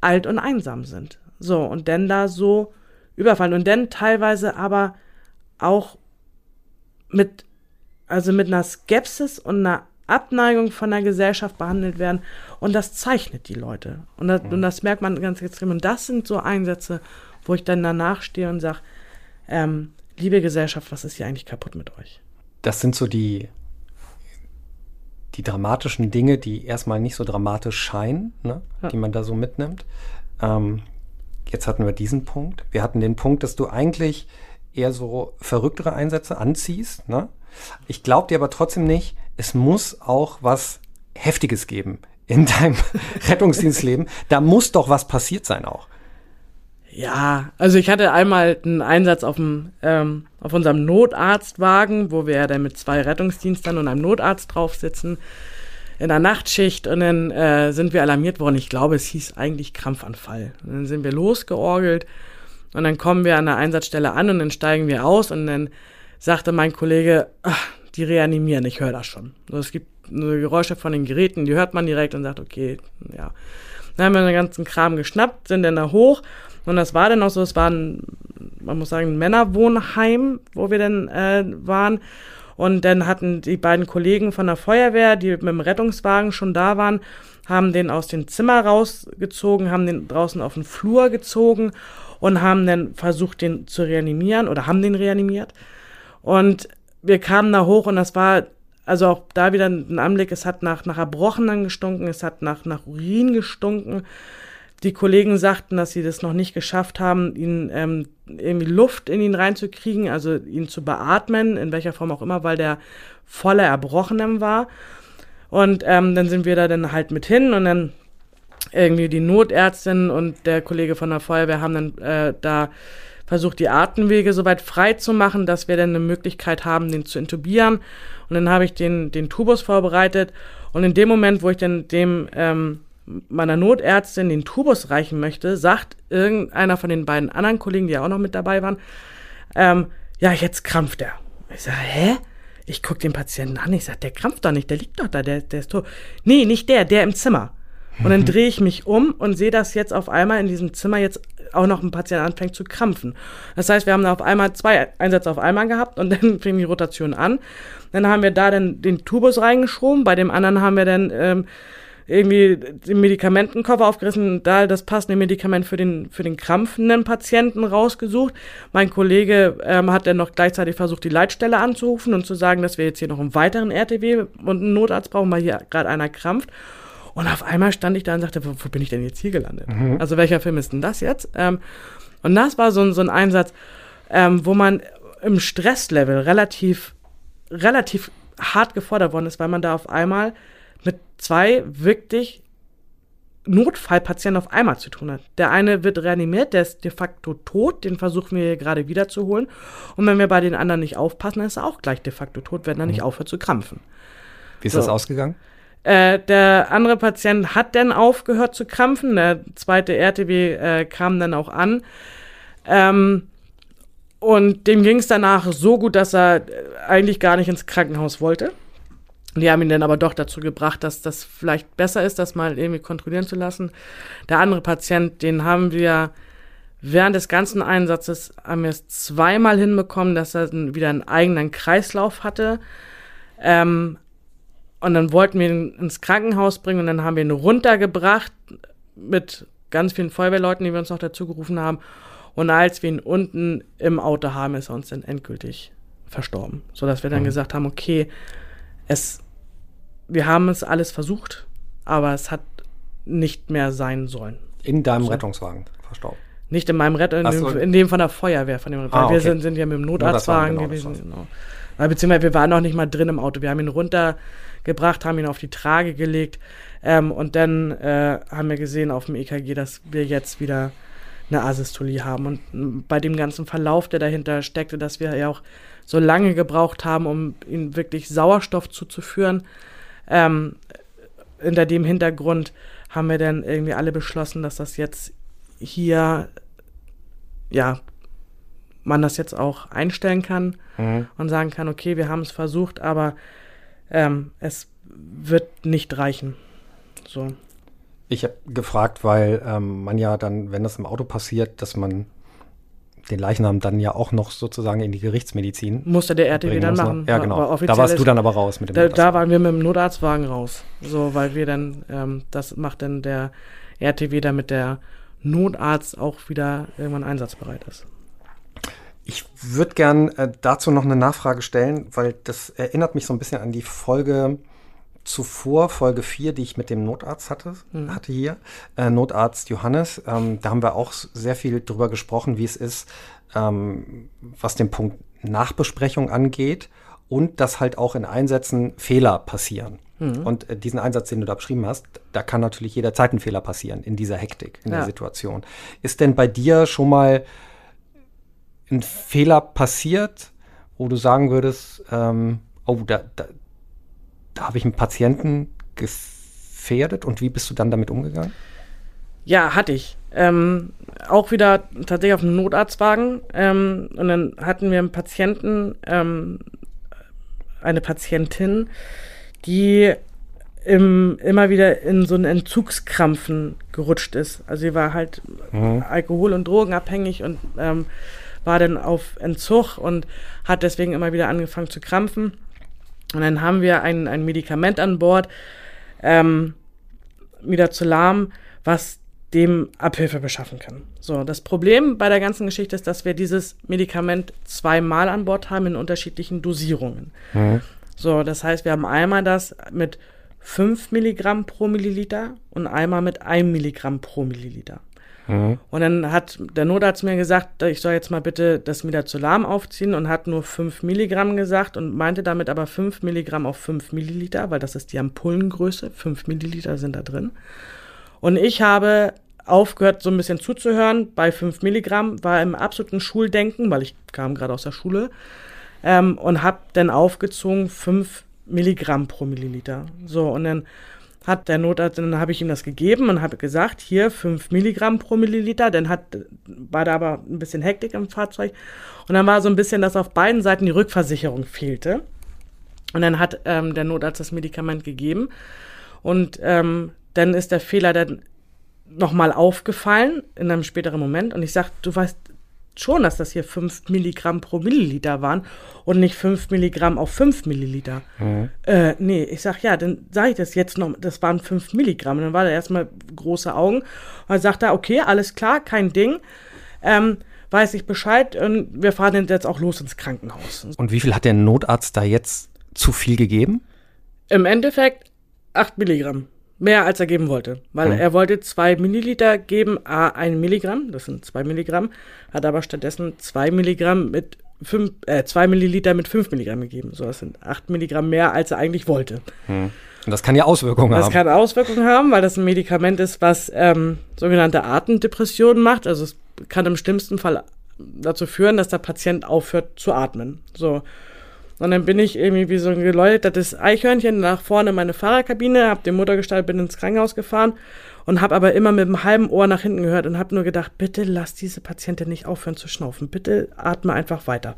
alt und einsam sind. So, und dann da so überfallen. Und dann teilweise aber auch mit, also mit einer Skepsis und einer Abneigung von der Gesellschaft behandelt werden. Und das zeichnet die Leute. Und das, mhm. und das merkt man ganz extrem. Und das sind so Einsätze, wo ich dann danach stehe und sage, ähm, liebe Gesellschaft, was ist hier eigentlich kaputt mit euch? Das sind so die, die dramatischen Dinge, die erstmal nicht so dramatisch scheinen, ne? ja. die man da so mitnimmt. Ähm, jetzt hatten wir diesen Punkt. Wir hatten den Punkt, dass du eigentlich eher so verrücktere Einsätze anziehst. Ne? Ich glaube dir aber trotzdem nicht, es muss auch was Heftiges geben in deinem Rettungsdienstleben. Da muss doch was passiert sein auch. Ja, also ich hatte einmal einen Einsatz auf, dem, ähm, auf unserem Notarztwagen, wo wir ja dann mit zwei Rettungsdienstern und einem Notarzt drauf sitzen in der Nachtschicht und dann äh, sind wir alarmiert worden. Ich glaube, es hieß eigentlich Krampfanfall. Und dann sind wir losgeorgelt und dann kommen wir an der Einsatzstelle an und dann steigen wir aus und dann sagte mein Kollege, ach, die reanimieren, ich höre das schon. Also es gibt Geräusche von den Geräten, die hört man direkt und sagt, okay, ja. Dann haben wir den ganzen Kram geschnappt, sind dann da hoch und das war dann auch so, es war ein, man muss sagen, ein Männerwohnheim, wo wir dann äh, waren. Und dann hatten die beiden Kollegen von der Feuerwehr, die mit dem Rettungswagen schon da waren, haben den aus dem Zimmer rausgezogen, haben den draußen auf den Flur gezogen und haben dann versucht, den zu reanimieren oder haben den reanimiert. Und wir kamen da hoch und das war also auch da wieder ein Anblick, es hat nach, nach Erbrochenen gestunken, es hat nach, nach Urin gestunken. Die Kollegen sagten, dass sie das noch nicht geschafft haben, ihn ähm, irgendwie Luft in ihn reinzukriegen, also ihn zu beatmen, in welcher Form auch immer, weil der voller Erbrochenem war. Und ähm, dann sind wir da dann halt mit hin und dann irgendwie die Notärztin und der Kollege von der Feuerwehr haben dann äh, da versucht, die Atemwege soweit frei zu machen, dass wir dann eine Möglichkeit haben, den zu intubieren. Und dann habe ich den, den Tubus vorbereitet. Und in dem Moment, wo ich dann dem ähm, meiner Notärztin den Tubus reichen möchte, sagt irgendeiner von den beiden anderen Kollegen, die ja auch noch mit dabei waren, ähm, ja, jetzt krampft er. Ich sage, hä? Ich gucke den Patienten an, ich sage, der krampft doch nicht, der liegt doch da, der, der ist tot. Nee, nicht der, der im Zimmer. Und dann drehe ich mich um und sehe, dass jetzt auf einmal in diesem Zimmer jetzt auch noch ein Patient anfängt zu krampfen. Das heißt, wir haben da auf einmal zwei Einsätze auf einmal gehabt und dann fing die Rotation an. Dann haben wir da dann den Tubus reingeschoben, bei dem anderen haben wir dann ähm, irgendwie den Medikamentenkoffer aufgerissen, da das passende Medikament für den, für den krampfenden Patienten rausgesucht. Mein Kollege ähm, hat dann noch gleichzeitig versucht, die Leitstelle anzurufen und zu sagen, dass wir jetzt hier noch einen weiteren RTW und einen Notarzt brauchen, weil hier gerade einer krampft. Und auf einmal stand ich da und sagte, wo, wo bin ich denn jetzt hier gelandet? Mhm. Also welcher Film ist denn das jetzt? Ähm, und das war so, ein so ein Einsatz, ähm, wo man im Stresslevel relativ, relativ hart gefordert worden ist, weil man da auf einmal mit zwei wirklich Notfallpatienten auf einmal zu tun hat. Der eine wird reanimiert, der ist de facto tot, den versuchen wir gerade wiederzuholen. Und wenn wir bei den anderen nicht aufpassen, dann ist er auch gleich de facto tot, wenn er nicht mhm. aufhört zu krampfen. Wie ist so. das ausgegangen? Äh, der andere Patient hat dann aufgehört zu krampfen. Der zweite RTW äh, kam dann auch an. Ähm, und dem ging es danach so gut, dass er eigentlich gar nicht ins Krankenhaus wollte. Die haben ihn dann aber doch dazu gebracht, dass das vielleicht besser ist, das mal irgendwie kontrollieren zu lassen. Der andere Patient, den haben wir während des ganzen Einsatzes haben wir es zweimal hinbekommen, dass er wieder einen eigenen Kreislauf hatte. Ähm, und dann wollten wir ihn ins Krankenhaus bringen und dann haben wir ihn runtergebracht mit ganz vielen Feuerwehrleuten, die wir uns noch dazu gerufen haben. Und als wir ihn unten im Auto haben, ist er uns dann endgültig verstorben. Sodass wir dann mhm. gesagt haben, okay, es wir haben es alles versucht, aber es hat nicht mehr sein sollen. In deinem so. Rettungswagen verstorben? Nicht in meinem Rettungswagen, in, so. in, dem von der Feuerwehr. Von dem, ah, okay. Wir sind, sind ja mit dem Notarztwagen genau, gewesen. Genau. Beziehungsweise wir waren noch nicht mal drin im Auto. Wir haben ihn runtergebracht, haben ihn auf die Trage gelegt ähm, und dann äh, haben wir gesehen auf dem EKG, dass wir jetzt wieder eine Asystolie haben. Und bei dem ganzen Verlauf, der dahinter steckte, dass wir ja auch so lange gebraucht haben, um ihm wirklich Sauerstoff zuzuführen, ähm, hinter dem Hintergrund haben wir dann irgendwie alle beschlossen, dass das jetzt hier, ja, man das jetzt auch einstellen kann mhm. und sagen kann, okay, wir haben es versucht, aber ähm, es wird nicht reichen. So. Ich habe gefragt, weil ähm, man ja dann, wenn das im Auto passiert, dass man den Leichnam dann ja auch noch sozusagen in die Gerichtsmedizin. Musste der RTW dann machen. Ja, genau. Da warst du dann aber raus mit dem da, da waren wir mit dem Notarztwagen raus. So, weil wir dann, ähm, das macht dann der RTW, damit der Notarzt auch wieder irgendwann einsatzbereit ist. Ich würde gern äh, dazu noch eine Nachfrage stellen, weil das erinnert mich so ein bisschen an die Folge zuvor, Folge 4, die ich mit dem Notarzt hatte, mhm. hatte hier, äh, Notarzt Johannes. Ähm, da haben wir auch sehr viel drüber gesprochen, wie es ist, ähm, was den Punkt Nachbesprechung angeht und dass halt auch in Einsätzen Fehler passieren. Mhm. Und äh, diesen Einsatz, den du da beschrieben hast, da kann natürlich jederzeit ein Fehler passieren in dieser Hektik, in ja. der Situation. Ist denn bei dir schon mal ein Fehler passiert, wo du sagen würdest, ähm, oh, da, da, da habe ich einen Patienten gefährdet und wie bist du dann damit umgegangen? Ja, hatte ich. Ähm, auch wieder tatsächlich auf einem Notarztwagen. Ähm, und dann hatten wir einen Patienten, ähm, eine Patientin, die im, immer wieder in so einen Entzugskrampfen gerutscht ist. Also sie war halt mhm. alkohol- und drogenabhängig und ähm, war dann auf Entzug und hat deswegen immer wieder angefangen zu krampfen. Und dann haben wir ein, ein Medikament an Bord, ähm, Midazolam, was dem Abhilfe beschaffen kann. So, das Problem bei der ganzen Geschichte ist, dass wir dieses Medikament zweimal an Bord haben in unterschiedlichen Dosierungen. Mhm. So, das heißt, wir haben einmal das mit 5 Milligramm pro Milliliter und einmal mit 1 Milligramm pro Milliliter. Mhm. Und dann hat der Notarzt mir gesagt, ich soll jetzt mal bitte das Midazolam aufziehen und hat nur 5 Milligramm gesagt und meinte damit aber 5 Milligramm auf 5 Milliliter, weil das ist die Ampullengröße. 5 Milliliter sind da drin. Und ich habe aufgehört, so ein bisschen zuzuhören. Bei 5 Milligramm war im absoluten Schuldenken, weil ich kam gerade aus der Schule, ähm, und habe dann aufgezogen 5 Milligramm pro Milliliter. So, und dann hat der Notarzt, dann habe ich ihm das gegeben und habe gesagt, hier 5 Milligramm pro Milliliter. Dann hat, war da aber ein bisschen Hektik im Fahrzeug. Und dann war so ein bisschen, dass auf beiden Seiten die Rückversicherung fehlte. Und dann hat ähm, der Notarzt das Medikament gegeben. Und ähm, dann ist der Fehler dann nochmal aufgefallen in einem späteren Moment. Und ich sage, du weißt, schon, dass das hier 5 Milligramm pro Milliliter waren und nicht 5 Milligramm auf 5 Milliliter. Mhm. Äh, nee, ich sag, ja, dann sage ich das jetzt noch, das waren 5 Milligramm. Und dann war da erstmal große Augen. Und dann sagt er, okay, alles klar, kein Ding. Ähm, weiß ich Bescheid und wir fahren jetzt auch los ins Krankenhaus. Und wie viel hat der Notarzt da jetzt zu viel gegeben? Im Endeffekt 8 Milligramm. Mehr als er geben wollte. Weil mhm. er wollte zwei Milliliter geben, a ein Milligramm, das sind zwei Milligramm, hat aber stattdessen zwei Milligramm mit fünf, äh, zwei Milliliter mit fünf Milligramm gegeben. So, das sind acht Milligramm mehr, als er eigentlich wollte. Hm. Und das kann ja Auswirkungen das haben. Das kann Auswirkungen haben, weil das ein Medikament ist, was ähm, sogenannte Atemdepressionen macht. Also es kann im schlimmsten Fall dazu führen, dass der Patient aufhört zu atmen. So. Und dann bin ich irgendwie wie so ein geläutertes Eichhörnchen nach vorne in meine Fahrerkabine, hab den Muttergestalt, bin ins Krankenhaus gefahren und habe aber immer mit einem halben Ohr nach hinten gehört und habe nur gedacht, bitte lass diese Patientin nicht aufhören zu schnaufen, bitte atme einfach weiter.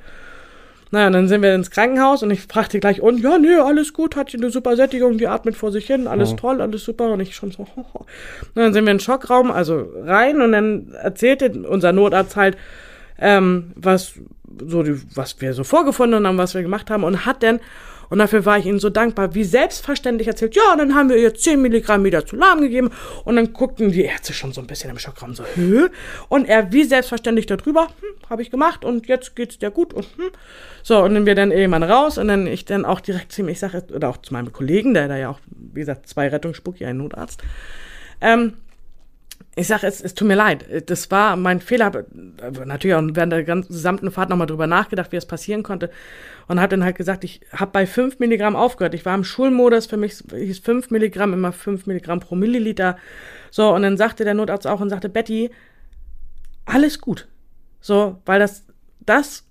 Naja, und dann sind wir ins Krankenhaus und ich fragte gleich, und ja, nee, alles gut, hat eine super Sättigung, die atmet vor sich hin, alles oh. toll, alles super. Und ich schon so, ho, ho. dann sind wir in den Schockraum, also rein und dann erzählte unser Notarzt halt, ähm, was so die, was wir so vorgefunden haben, was wir gemacht haben und hat dann und dafür war ich ihnen so dankbar, wie selbstverständlich erzählt, ja, dann haben wir ihr 10 Milligramm Midazolam gegeben und dann guckten die Ärzte schon so ein bisschen im Schockraum so, Hö? und er wie selbstverständlich darüber, hm, habe ich gemacht und jetzt geht's dir gut und hm. so, und dann wir dann irgendwann raus und dann ich dann auch direkt zu ihm, ich sage, oder auch zu meinem Kollegen, der da ja auch, wie gesagt, zwei Rettungsspucki, ein Notarzt, ähm, ich sage, es, es tut mir leid. Das war mein Fehler. Natürlich auch während der ganzen gesamten Fahrt nochmal drüber nachgedacht, wie es passieren konnte. Und habe dann halt gesagt, ich habe bei 5 Milligramm aufgehört. Ich war im Schulmodus, für mich hieß 5 Milligramm, immer 5 Milligramm pro Milliliter. So, und dann sagte der Notarzt auch und sagte, Betty, alles gut. So, weil das, das,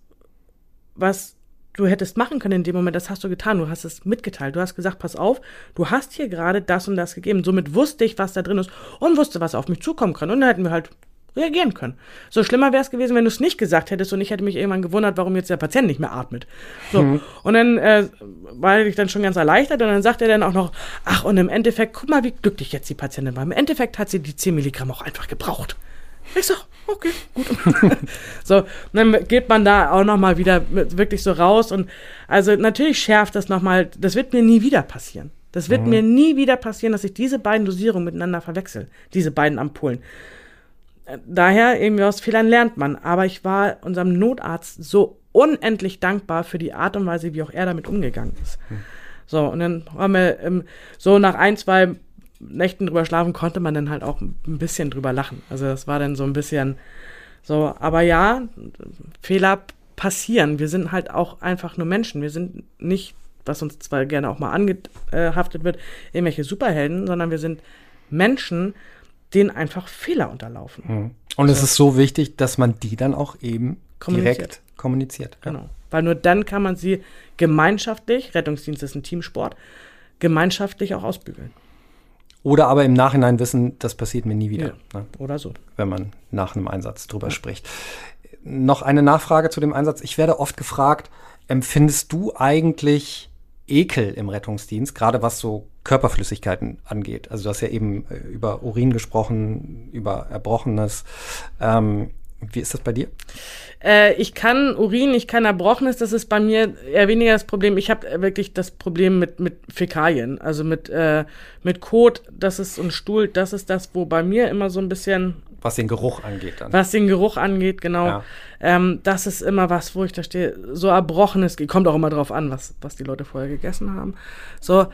was du hättest machen können in dem Moment, das hast du getan. Du hast es mitgeteilt. Du hast gesagt, pass auf, du hast hier gerade das und das gegeben. Somit wusste ich, was da drin ist und wusste, was auf mich zukommen kann. Und dann hätten wir halt reagieren können. So schlimmer wäre es gewesen, wenn du es nicht gesagt hättest und ich hätte mich irgendwann gewundert, warum jetzt der Patient nicht mehr atmet. So. Mhm. Und dann äh, war ich dann schon ganz erleichtert und dann sagt er dann auch noch, ach, und im Endeffekt, guck mal, wie glücklich jetzt die Patientin war. Im Endeffekt hat sie die 10 Milligramm auch einfach gebraucht. Ich sag, okay, gut. so, dann geht man da auch nochmal wieder wirklich so raus und also natürlich schärft das nochmal, das wird mir nie wieder passieren. Das wird mhm. mir nie wieder passieren, dass ich diese beiden Dosierungen miteinander verwechsel, diese beiden Ampullen. Daher, irgendwie aus Fehlern lernt man. Aber ich war unserem Notarzt so unendlich dankbar für die Art und Weise, wie auch er damit umgegangen ist. Mhm. So, und dann haben wir ähm, so nach ein, zwei Nächten drüber schlafen konnte man dann halt auch ein bisschen drüber lachen. Also das war dann so ein bisschen so, aber ja, Fehler passieren. Wir sind halt auch einfach nur Menschen. Wir sind nicht, was uns zwar gerne auch mal angehaftet wird, irgendwelche Superhelden, sondern wir sind Menschen, denen einfach Fehler unterlaufen. Mhm. Und also, es ist so wichtig, dass man die dann auch eben kommuniziert. direkt kommuniziert. Ja. Genau. Weil nur dann kann man sie gemeinschaftlich, Rettungsdienst ist ein Teamsport, gemeinschaftlich auch ausbügeln. Oder aber im Nachhinein wissen, das passiert mir nie wieder. Ja, ne? Oder so. Wenn man nach einem Einsatz drüber ja. spricht. Noch eine Nachfrage zu dem Einsatz. Ich werde oft gefragt, empfindest du eigentlich Ekel im Rettungsdienst, gerade was so Körperflüssigkeiten angeht? Also du hast ja eben äh, über Urin gesprochen, über Erbrochenes. Ähm, wie ist das bei dir? Äh, ich kann Urin, ich kann Erbrochenes, das ist bei mir eher weniger das Problem. Ich habe wirklich das Problem mit, mit Fäkalien, also mit, äh, mit Kot, das ist und Stuhl, das ist das, wo bei mir immer so ein bisschen. Was den Geruch angeht dann. Was den Geruch angeht, genau. Ja. Ähm, das ist immer was, wo ich da stehe, so Erbrochenes, kommt auch immer drauf an, was, was die Leute vorher gegessen haben. So,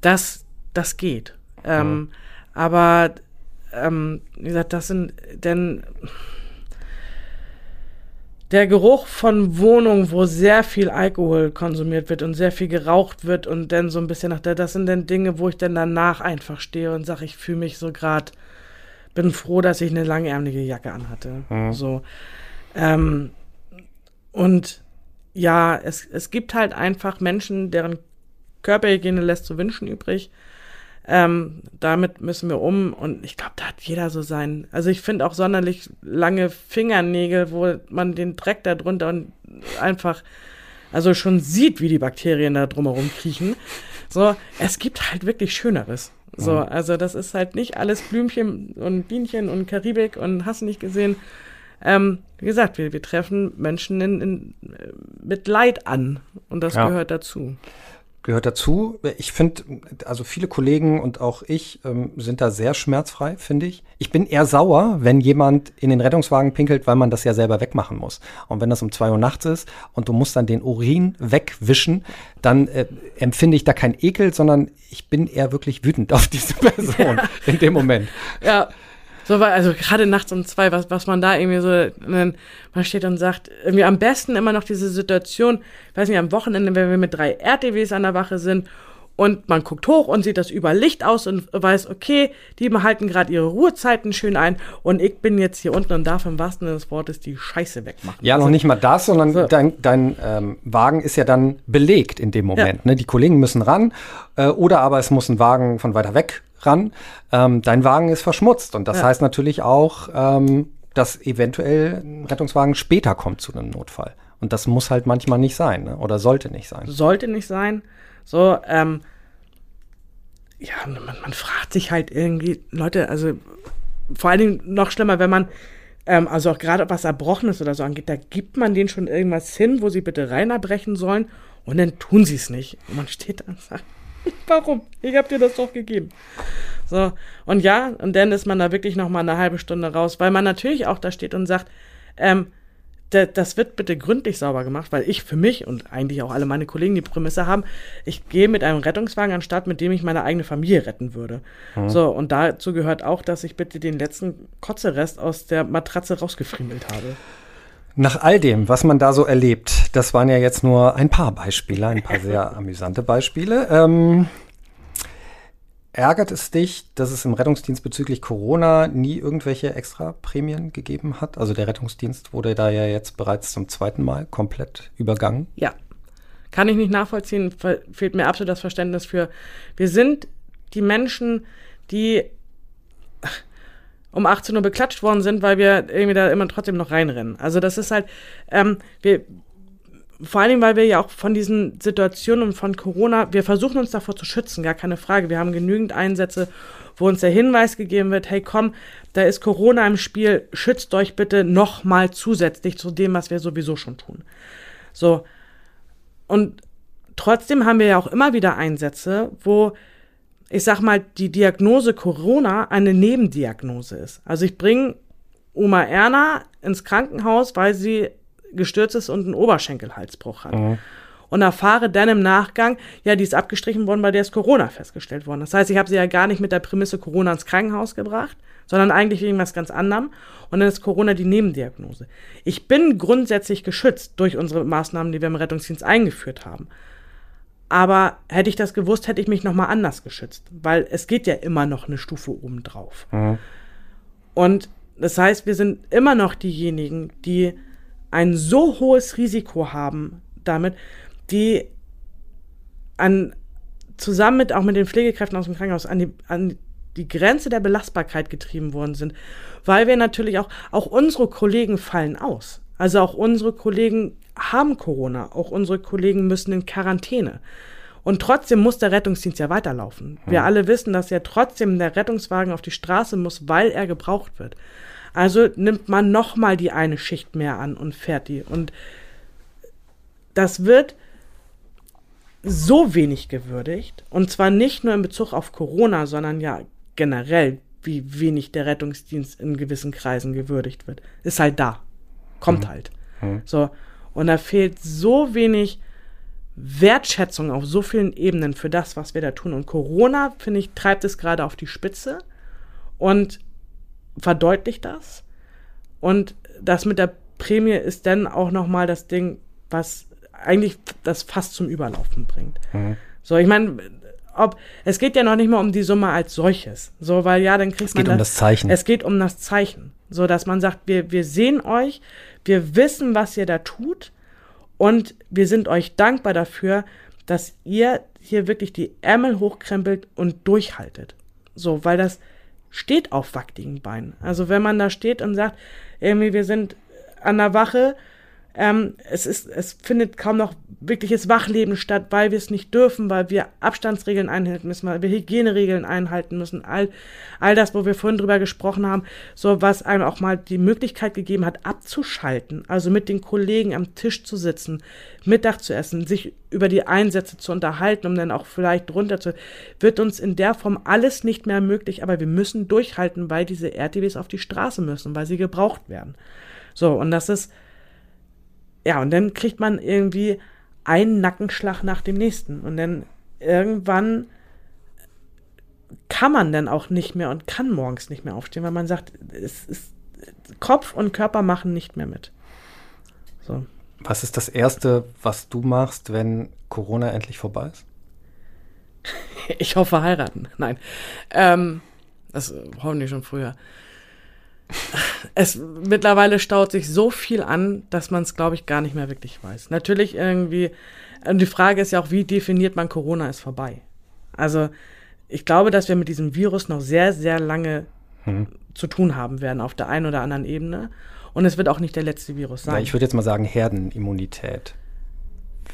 das, das geht. Ähm, mhm. Aber, ähm, wie gesagt, das sind denn der Geruch von Wohnungen, wo sehr viel Alkohol konsumiert wird und sehr viel geraucht wird und dann so ein bisschen nach der, das sind dann Dinge, wo ich dann danach einfach stehe und sage, ich fühle mich so gerade, bin froh, dass ich eine langärmelige Jacke anhatte. Mhm. So. Ähm, und ja, es, es gibt halt einfach Menschen, deren Körperhygiene lässt zu wünschen übrig. Ähm, damit müssen wir um und ich glaube, da hat jeder so sein. Also ich finde auch sonderlich lange Fingernägel, wo man den Dreck da drunter und einfach also schon sieht, wie die Bakterien da drumherum kriechen. So, es gibt halt wirklich Schöneres. So, mhm. also das ist halt nicht alles Blümchen und Bienchen und Karibik und hast nicht gesehen. Ähm, wie gesagt, wir, wir treffen Menschen in, in, mit Leid an und das ja. gehört dazu gehört dazu. Ich finde, also viele Kollegen und auch ich ähm, sind da sehr schmerzfrei, finde ich. Ich bin eher sauer, wenn jemand in den Rettungswagen pinkelt, weil man das ja selber wegmachen muss. Und wenn das um zwei Uhr nachts ist und du musst dann den Urin wegwischen, dann äh, empfinde ich da kein Ekel, sondern ich bin eher wirklich wütend auf diese Person in dem Moment. Ja, So, weil, also gerade nachts um zwei, was, was man da irgendwie so, man steht und sagt, irgendwie am besten immer noch diese Situation, weiß nicht, am Wochenende, wenn wir mit drei RTWs an der Wache sind und man guckt hoch und sieht das über Licht aus und weiß, okay, die behalten gerade ihre Ruhezeiten schön ein und ich bin jetzt hier unten und darf im wahrsten Sinne des Wortes die Scheiße wegmachen. Ja, also, noch nicht mal das, sondern so. dein, dein ähm, Wagen ist ja dann belegt in dem Moment. Ja. Ne? Die Kollegen müssen ran äh, oder aber es muss ein Wagen von weiter weg ran. Ähm, dein Wagen ist verschmutzt und das ja. heißt natürlich auch, ähm, dass eventuell ein Rettungswagen später kommt zu einem Notfall. Und das muss halt manchmal nicht sein ne? oder sollte nicht sein. Sollte nicht sein. So, ähm, ja, man, man fragt sich halt irgendwie, Leute, also vor allen Dingen noch schlimmer, wenn man, ähm, also auch gerade was Erbrochenes oder so angeht, da gibt man denen schon irgendwas hin, wo sie bitte rein erbrechen sollen und dann tun sie es nicht. Und man steht da und sagt, warum? Ich hab dir das doch gegeben. So, und ja, und dann ist man da wirklich noch mal eine halbe Stunde raus, weil man natürlich auch da steht und sagt, ähm, das wird bitte gründlich sauber gemacht, weil ich für mich und eigentlich auch alle meine Kollegen die Prämisse haben, ich gehe mit einem Rettungswagen an Start, mit dem ich meine eigene Familie retten würde. Mhm. So, und dazu gehört auch, dass ich bitte den letzten Kotzerest aus der Matratze rausgefriemelt habe. Nach all dem, was man da so erlebt, das waren ja jetzt nur ein paar Beispiele, ein paar sehr amüsante Beispiele. Ähm, Ärgert es dich, dass es im Rettungsdienst bezüglich Corona nie irgendwelche extra Prämien gegeben hat? Also der Rettungsdienst wurde da ja jetzt bereits zum zweiten Mal komplett übergangen. Ja, kann ich nicht nachvollziehen, fehlt mir absolut das Verständnis für. Wir sind die Menschen, die um 18 Uhr beklatscht worden sind, weil wir irgendwie da immer trotzdem noch reinrennen. Also das ist halt, ähm, wir, vor Dingen, weil wir ja auch von diesen Situationen und von Corona, wir versuchen uns davor zu schützen, gar keine Frage. Wir haben genügend Einsätze, wo uns der Hinweis gegeben wird, hey komm, da ist Corona im Spiel, schützt euch bitte nochmal zusätzlich zu dem, was wir sowieso schon tun. So. Und trotzdem haben wir ja auch immer wieder Einsätze, wo, ich sag mal, die Diagnose Corona eine Nebendiagnose ist. Also ich bringe Oma Erna ins Krankenhaus, weil sie gestürzt ist und einen Oberschenkelhalsbruch hat. Mhm. Und erfahre dann im Nachgang, ja, die ist abgestrichen worden, bei der ist Corona festgestellt worden. Das heißt, ich habe sie ja gar nicht mit der Prämisse Corona ins Krankenhaus gebracht, sondern eigentlich wegen was ganz anderem. Und dann ist Corona die Nebendiagnose. Ich bin grundsätzlich geschützt durch unsere Maßnahmen, die wir im Rettungsdienst eingeführt haben. Aber hätte ich das gewusst, hätte ich mich nochmal anders geschützt, weil es geht ja immer noch eine Stufe obendrauf. Mhm. Und das heißt, wir sind immer noch diejenigen, die ein so hohes Risiko haben damit, die an, zusammen mit auch mit den Pflegekräften aus dem Krankenhaus an die, an die Grenze der Belastbarkeit getrieben worden sind, weil wir natürlich auch, auch unsere Kollegen fallen aus. Also auch unsere Kollegen haben Corona, auch unsere Kollegen müssen in Quarantäne. Und trotzdem muss der Rettungsdienst ja weiterlaufen. Wir hm. alle wissen, dass ja trotzdem der Rettungswagen auf die Straße muss, weil er gebraucht wird. Also nimmt man noch mal die eine Schicht mehr an und fährt die. Und das wird so wenig gewürdigt. Und zwar nicht nur in Bezug auf Corona, sondern ja generell, wie wenig der Rettungsdienst in gewissen Kreisen gewürdigt wird. Ist halt da. Kommt mhm. halt. Mhm. So. Und da fehlt so wenig Wertschätzung auf so vielen Ebenen für das, was wir da tun. Und Corona, finde ich, treibt es gerade auf die Spitze. Und verdeutlicht das. Und das mit der Prämie ist dann auch nochmal das Ding, was eigentlich das fast zum Überlaufen bringt. Mhm. So, ich meine, ob es geht ja noch nicht mal um die Summe als solches, so weil ja, dann kriegt es man geht um das Zeichen. Es geht um das Zeichen, so dass man sagt, wir wir sehen euch, wir wissen, was ihr da tut und wir sind euch dankbar dafür, dass ihr hier wirklich die Ärmel hochkrempelt und durchhaltet. So, weil das steht auf wackeligen Beinen. Also wenn man da steht und sagt, irgendwie wir sind an der Wache, ähm, es, ist, es findet kaum noch wirkliches Wachleben statt, weil wir es nicht dürfen, weil wir Abstandsregeln einhalten müssen, weil wir Hygieneregeln einhalten müssen. All, all das, wo wir vorhin drüber gesprochen haben, so was einem auch mal die Möglichkeit gegeben hat, abzuschalten, also mit den Kollegen am Tisch zu sitzen, Mittag zu essen, sich über die Einsätze zu unterhalten, um dann auch vielleicht runter zu, wird uns in der Form alles nicht mehr möglich, aber wir müssen durchhalten, weil diese RTWs auf die Straße müssen, weil sie gebraucht werden. So, und das ist, ja, und dann kriegt man irgendwie einen Nackenschlag nach dem nächsten. Und dann irgendwann kann man dann auch nicht mehr und kann morgens nicht mehr aufstehen, weil man sagt, es ist, Kopf und Körper machen nicht mehr mit. So. Was ist das Erste, was du machst, wenn Corona endlich vorbei ist? Ich hoffe heiraten. Nein. Ähm, das hoffentlich schon früher. Es mittlerweile staut sich so viel an, dass man es, glaube ich, gar nicht mehr wirklich weiß. Natürlich irgendwie, und die Frage ist ja auch, wie definiert man Corona ist vorbei? Also, ich glaube, dass wir mit diesem Virus noch sehr, sehr lange hm. zu tun haben werden auf der einen oder anderen Ebene. Und es wird auch nicht der letzte Virus sein. Ja, ich würde jetzt mal sagen, Herdenimmunität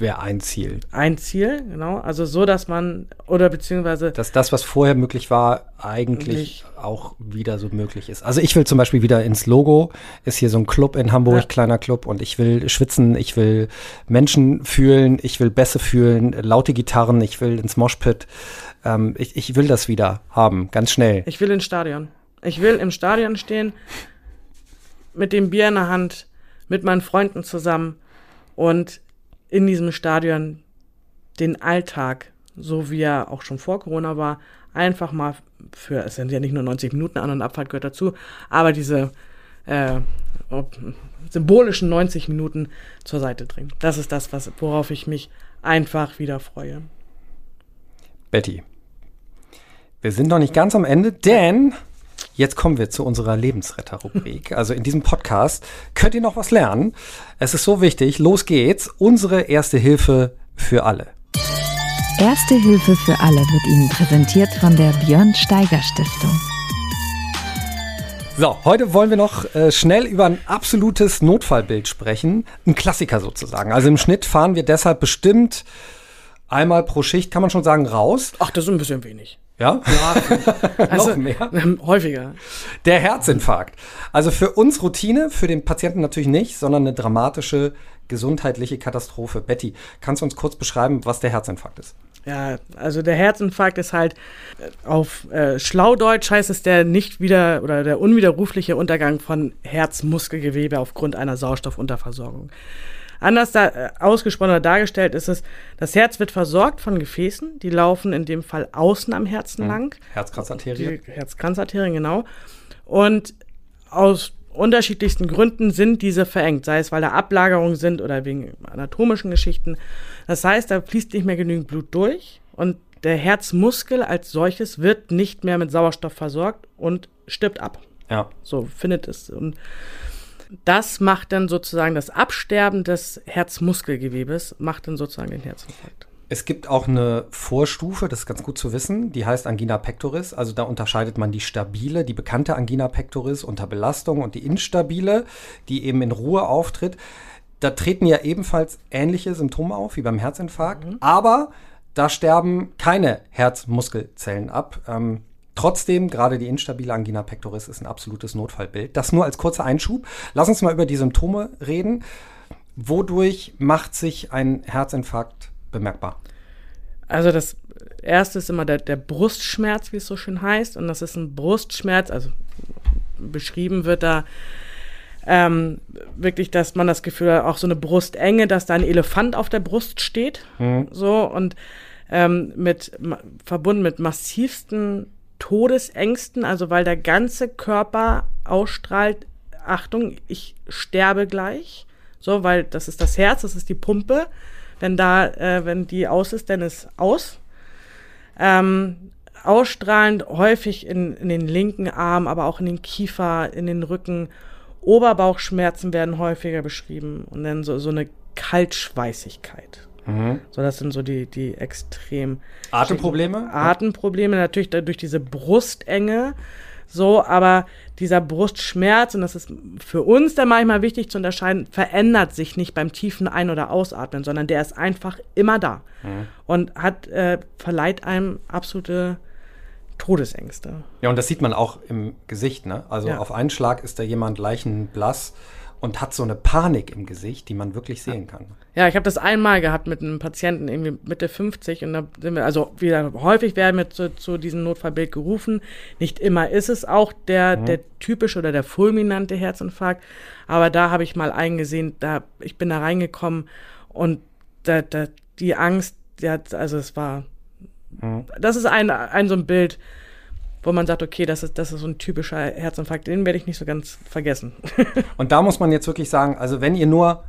wäre ein Ziel. Ein Ziel, genau. Also so, dass man, oder beziehungsweise. Dass das, was vorher möglich war, eigentlich auch wieder so möglich ist. Also ich will zum Beispiel wieder ins Logo, ist hier so ein Club in Hamburg, ja. kleiner Club, und ich will schwitzen, ich will Menschen fühlen, ich will Bässe fühlen, laute Gitarren, ich will ins Moshpit. Ähm, ich, ich will das wieder haben, ganz schnell. Ich will ins Stadion. Ich will im Stadion stehen, mit dem Bier in der Hand, mit meinen Freunden zusammen und in diesem Stadion den Alltag, so wie er auch schon vor Corona war, einfach mal für, es sind ja nicht nur 90 Minuten An- und Abfahrt gehört dazu, aber diese äh, symbolischen 90 Minuten zur Seite drehen. Das ist das, was, worauf ich mich einfach wieder freue. Betty, wir sind noch nicht ganz am Ende, denn Jetzt kommen wir zu unserer Lebensretter-Rubrik. Also in diesem Podcast könnt ihr noch was lernen. Es ist so wichtig. Los geht's. Unsere erste Hilfe für alle. Erste Hilfe für alle wird Ihnen präsentiert von der Björn Steiger Stiftung. So, heute wollen wir noch äh, schnell über ein absolutes Notfallbild sprechen. Ein Klassiker sozusagen. Also im Schnitt fahren wir deshalb bestimmt einmal pro Schicht, kann man schon sagen, raus. Ach, das ist ein bisschen wenig. Ja? Ja, also, noch mehr. Häufiger. Der Herzinfarkt. Also für uns Routine, für den Patienten natürlich nicht, sondern eine dramatische gesundheitliche Katastrophe. Betty, kannst du uns kurz beschreiben, was der Herzinfarkt ist? Ja, also der Herzinfarkt ist halt äh, auf äh, Schlaudeutsch heißt es der nicht wieder oder der unwiderrufliche Untergang von Herzmuskelgewebe aufgrund einer Sauerstoffunterversorgung. Anders da, äh, ausgesprochen oder dargestellt ist es, das Herz wird versorgt von Gefäßen, die laufen in dem Fall außen am Herzen mhm. lang. Herzkranzarterien. Herzkranzarterien, genau. Und aus unterschiedlichsten Gründen sind diese verengt, sei es weil da Ablagerungen sind oder wegen anatomischen Geschichten. Das heißt, da fließt nicht mehr genügend Blut durch und der Herzmuskel als solches wird nicht mehr mit Sauerstoff versorgt und stirbt ab. Ja. So findet es. Und das macht dann sozusagen das Absterben des Herzmuskelgewebes, macht dann sozusagen den Herzinfarkt. Es gibt auch eine Vorstufe, das ist ganz gut zu wissen, die heißt Angina pectoris. Also da unterscheidet man die stabile, die bekannte Angina pectoris unter Belastung und die instabile, die eben in Ruhe auftritt. Da treten ja ebenfalls ähnliche Symptome auf wie beim Herzinfarkt, mhm. aber da sterben keine Herzmuskelzellen ab. Ähm, Trotzdem, gerade die instabile Angina pectoris ist ein absolutes Notfallbild. Das nur als kurzer Einschub. Lass uns mal über die Symptome reden. Wodurch macht sich ein Herzinfarkt bemerkbar? Also das erste ist immer der, der Brustschmerz, wie es so schön heißt. Und das ist ein Brustschmerz, also beschrieben wird da ähm, wirklich, dass man das Gefühl hat, auch so eine Brustenge, dass da ein Elefant auf der Brust steht. Mhm. So und ähm, mit verbunden mit massivsten Todesängsten, also weil der ganze Körper ausstrahlt, Achtung, ich sterbe gleich. So, weil das ist das Herz, das ist die Pumpe. Wenn da, äh, wenn die aus ist, dann ist aus. Ähm, ausstrahlend häufig in, in den linken Arm, aber auch in den Kiefer, in den Rücken. Oberbauchschmerzen werden häufiger beschrieben und dann so, so eine Kaltschweißigkeit. Mhm. So, das sind so die, die extrem. Atemprobleme? Atemprobleme, natürlich durch diese Brustenge. So, aber dieser Brustschmerz, und das ist für uns dann manchmal wichtig zu unterscheiden, verändert sich nicht beim tiefen Ein- oder Ausatmen, sondern der ist einfach immer da mhm. und hat, äh, verleiht einem absolute Todesängste. Ja, und das sieht man auch im Gesicht, ne? Also ja. auf einen Schlag ist da jemand leichenblass und hat so eine Panik im Gesicht, die man wirklich sehen kann. Ja, ich habe das einmal gehabt mit einem Patienten irgendwie Mitte 50 und da sind wir, also wieder häufig werden wir zu, zu diesem Notfallbild gerufen. Nicht immer ist es auch der, mhm. der typische oder der fulminante Herzinfarkt, aber da habe ich mal eingesehen, da, ich bin da reingekommen und da, da, die Angst, die hat, also es war, mhm. das ist ein, ein so ein Bild, wo man sagt, okay, das ist, das ist so ein typischer Herzinfarkt, den werde ich nicht so ganz vergessen. und da muss man jetzt wirklich sagen, also wenn ihr nur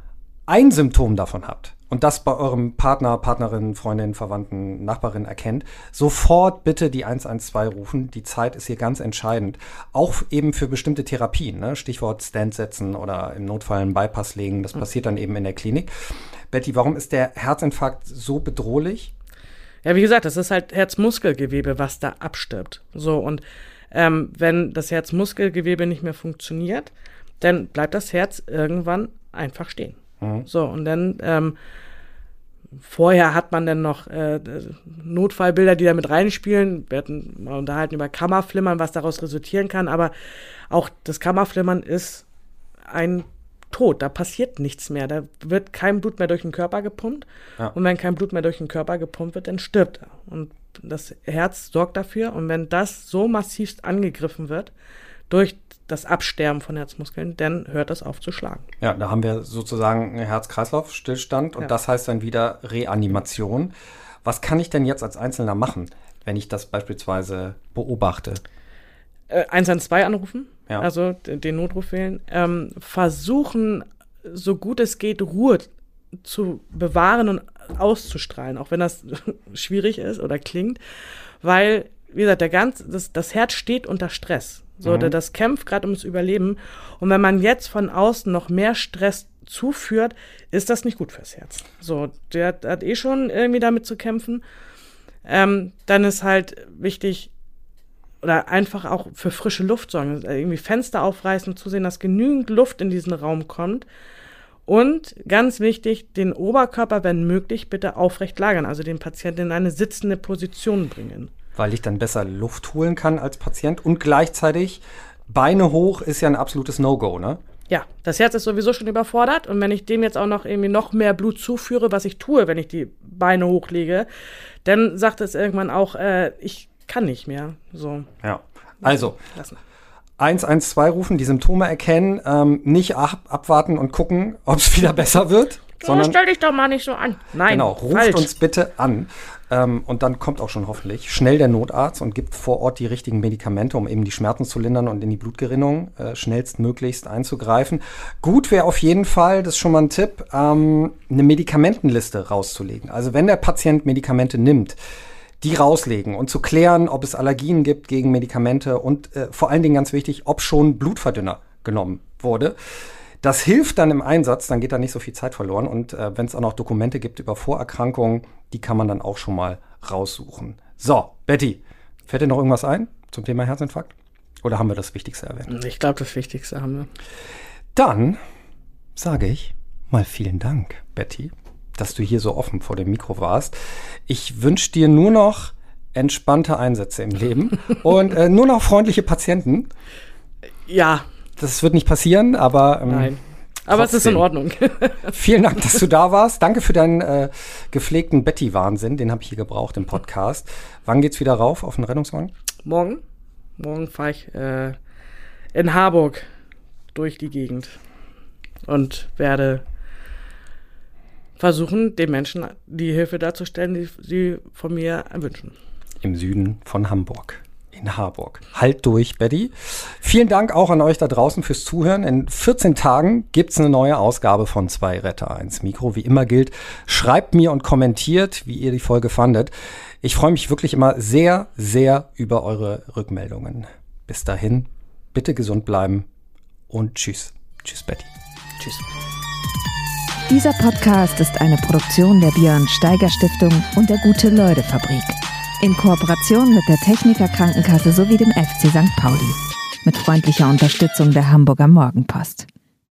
ein Symptom davon habt und das bei eurem Partner, Partnerin, Freundin, Verwandten, Nachbarin erkennt, sofort bitte die 112 rufen. Die Zeit ist hier ganz entscheidend. Auch eben für bestimmte Therapien, ne? Stichwort Stand setzen oder im Notfall einen Bypass legen. Das passiert dann eben in der Klinik. Betty, warum ist der Herzinfarkt so bedrohlich? Ja, wie gesagt, das ist halt Herzmuskelgewebe, was da abstirbt. So, und ähm, wenn das Herzmuskelgewebe nicht mehr funktioniert, dann bleibt das Herz irgendwann einfach stehen. Mhm. So, und dann ähm, vorher hat man dann noch äh, Notfallbilder, die da mit reinspielen. Wir hatten mal unterhalten über Kammerflimmern, was daraus resultieren kann, aber auch das Kammerflimmern ist ein Tod, da passiert nichts mehr, da wird kein Blut mehr durch den Körper gepumpt ja. und wenn kein Blut mehr durch den Körper gepumpt wird, dann stirbt er. Und das Herz sorgt dafür und wenn das so massivst angegriffen wird durch das Absterben von Herzmuskeln, dann hört das auf zu schlagen. Ja, da haben wir sozusagen einen Herz-Kreislauf-Stillstand und ja. das heißt dann wieder Reanimation. Was kann ich denn jetzt als Einzelner machen, wenn ich das beispielsweise beobachte? Äh, 112 anrufen, ja. also den Notruf wählen, ähm, versuchen, so gut es geht, Ruhe zu bewahren und auszustrahlen, auch wenn das schwierig ist oder klingt, weil, wie gesagt, der ganze, das, das Herz steht unter Stress. So, mhm. das kämpft gerade ums Überleben. Und wenn man jetzt von außen noch mehr Stress zuführt, ist das nicht gut fürs Herz. So, der, der hat eh schon irgendwie damit zu kämpfen. Ähm, dann ist halt wichtig, oder einfach auch für frische Luft sorgen. Irgendwie Fenster aufreißen, zusehen, dass genügend Luft in diesen Raum kommt. Und ganz wichtig, den Oberkörper, wenn möglich, bitte aufrecht lagern, also den Patienten in eine sitzende Position bringen weil ich dann besser Luft holen kann als Patient und gleichzeitig Beine hoch ist ja ein absolutes No-Go, ne? Ja, das Herz ist sowieso schon überfordert und wenn ich dem jetzt auch noch irgendwie noch mehr Blut zuführe, was ich tue, wenn ich die Beine hochlege, dann sagt es irgendwann auch, äh, ich kann nicht mehr. So. Ja. Also. Lassen. 112 rufen, die Symptome erkennen, ähm, nicht ab, abwarten und gucken, ob es wieder besser wird. sondern, stell dich doch mal nicht so an. Nein. Genau, ruft falsch. uns bitte an. Ähm, und dann kommt auch schon hoffentlich schnell der Notarzt und gibt vor Ort die richtigen Medikamente, um eben die Schmerzen zu lindern und in die Blutgerinnung äh, schnellstmöglichst einzugreifen. Gut wäre auf jeden Fall, das ist schon mal ein Tipp, ähm, eine Medikamentenliste rauszulegen. Also wenn der Patient Medikamente nimmt, die rauslegen und zu klären, ob es Allergien gibt gegen Medikamente und äh, vor allen Dingen ganz wichtig, ob schon Blutverdünner genommen wurde. Das hilft dann im Einsatz, dann geht da nicht so viel Zeit verloren. Und äh, wenn es auch noch Dokumente gibt über Vorerkrankungen, die kann man dann auch schon mal raussuchen. So, Betty, fällt dir noch irgendwas ein zum Thema Herzinfarkt? Oder haben wir das Wichtigste erwähnt? Ich glaube, das Wichtigste haben wir. Dann sage ich mal vielen Dank, Betty, dass du hier so offen vor dem Mikro warst. Ich wünsche dir nur noch entspannte Einsätze im Leben und äh, nur noch freundliche Patienten. Ja, das wird nicht passieren, aber. Ähm, Nein. Aber trotzdem. es ist in Ordnung. Vielen Dank, dass du da warst. Danke für deinen äh, gepflegten Betty-Wahnsinn. Den habe ich hier gebraucht im Podcast. Wann geht's wieder rauf auf den Rettungswagen? Morgen. Morgen fahre ich äh, in Harburg durch die Gegend und werde versuchen, den Menschen die Hilfe darzustellen, die sie von mir wünschen. Im Süden von Hamburg in Harburg. Halt durch, Betty. Vielen Dank auch an euch da draußen fürs Zuhören. In 14 Tagen gibt es eine neue Ausgabe von Zwei Retter 1 Mikro. Wie immer gilt, schreibt mir und kommentiert, wie ihr die Folge fandet. Ich freue mich wirklich immer sehr, sehr über eure Rückmeldungen. Bis dahin, bitte gesund bleiben und tschüss. Tschüss, Betty. Tschüss. Dieser Podcast ist eine Produktion der Björn Steiger Stiftung und der Gute-Leute-Fabrik. In Kooperation mit der Techniker Krankenkasse sowie dem FC St. Pauli. Mit freundlicher Unterstützung der Hamburger Morgenpost.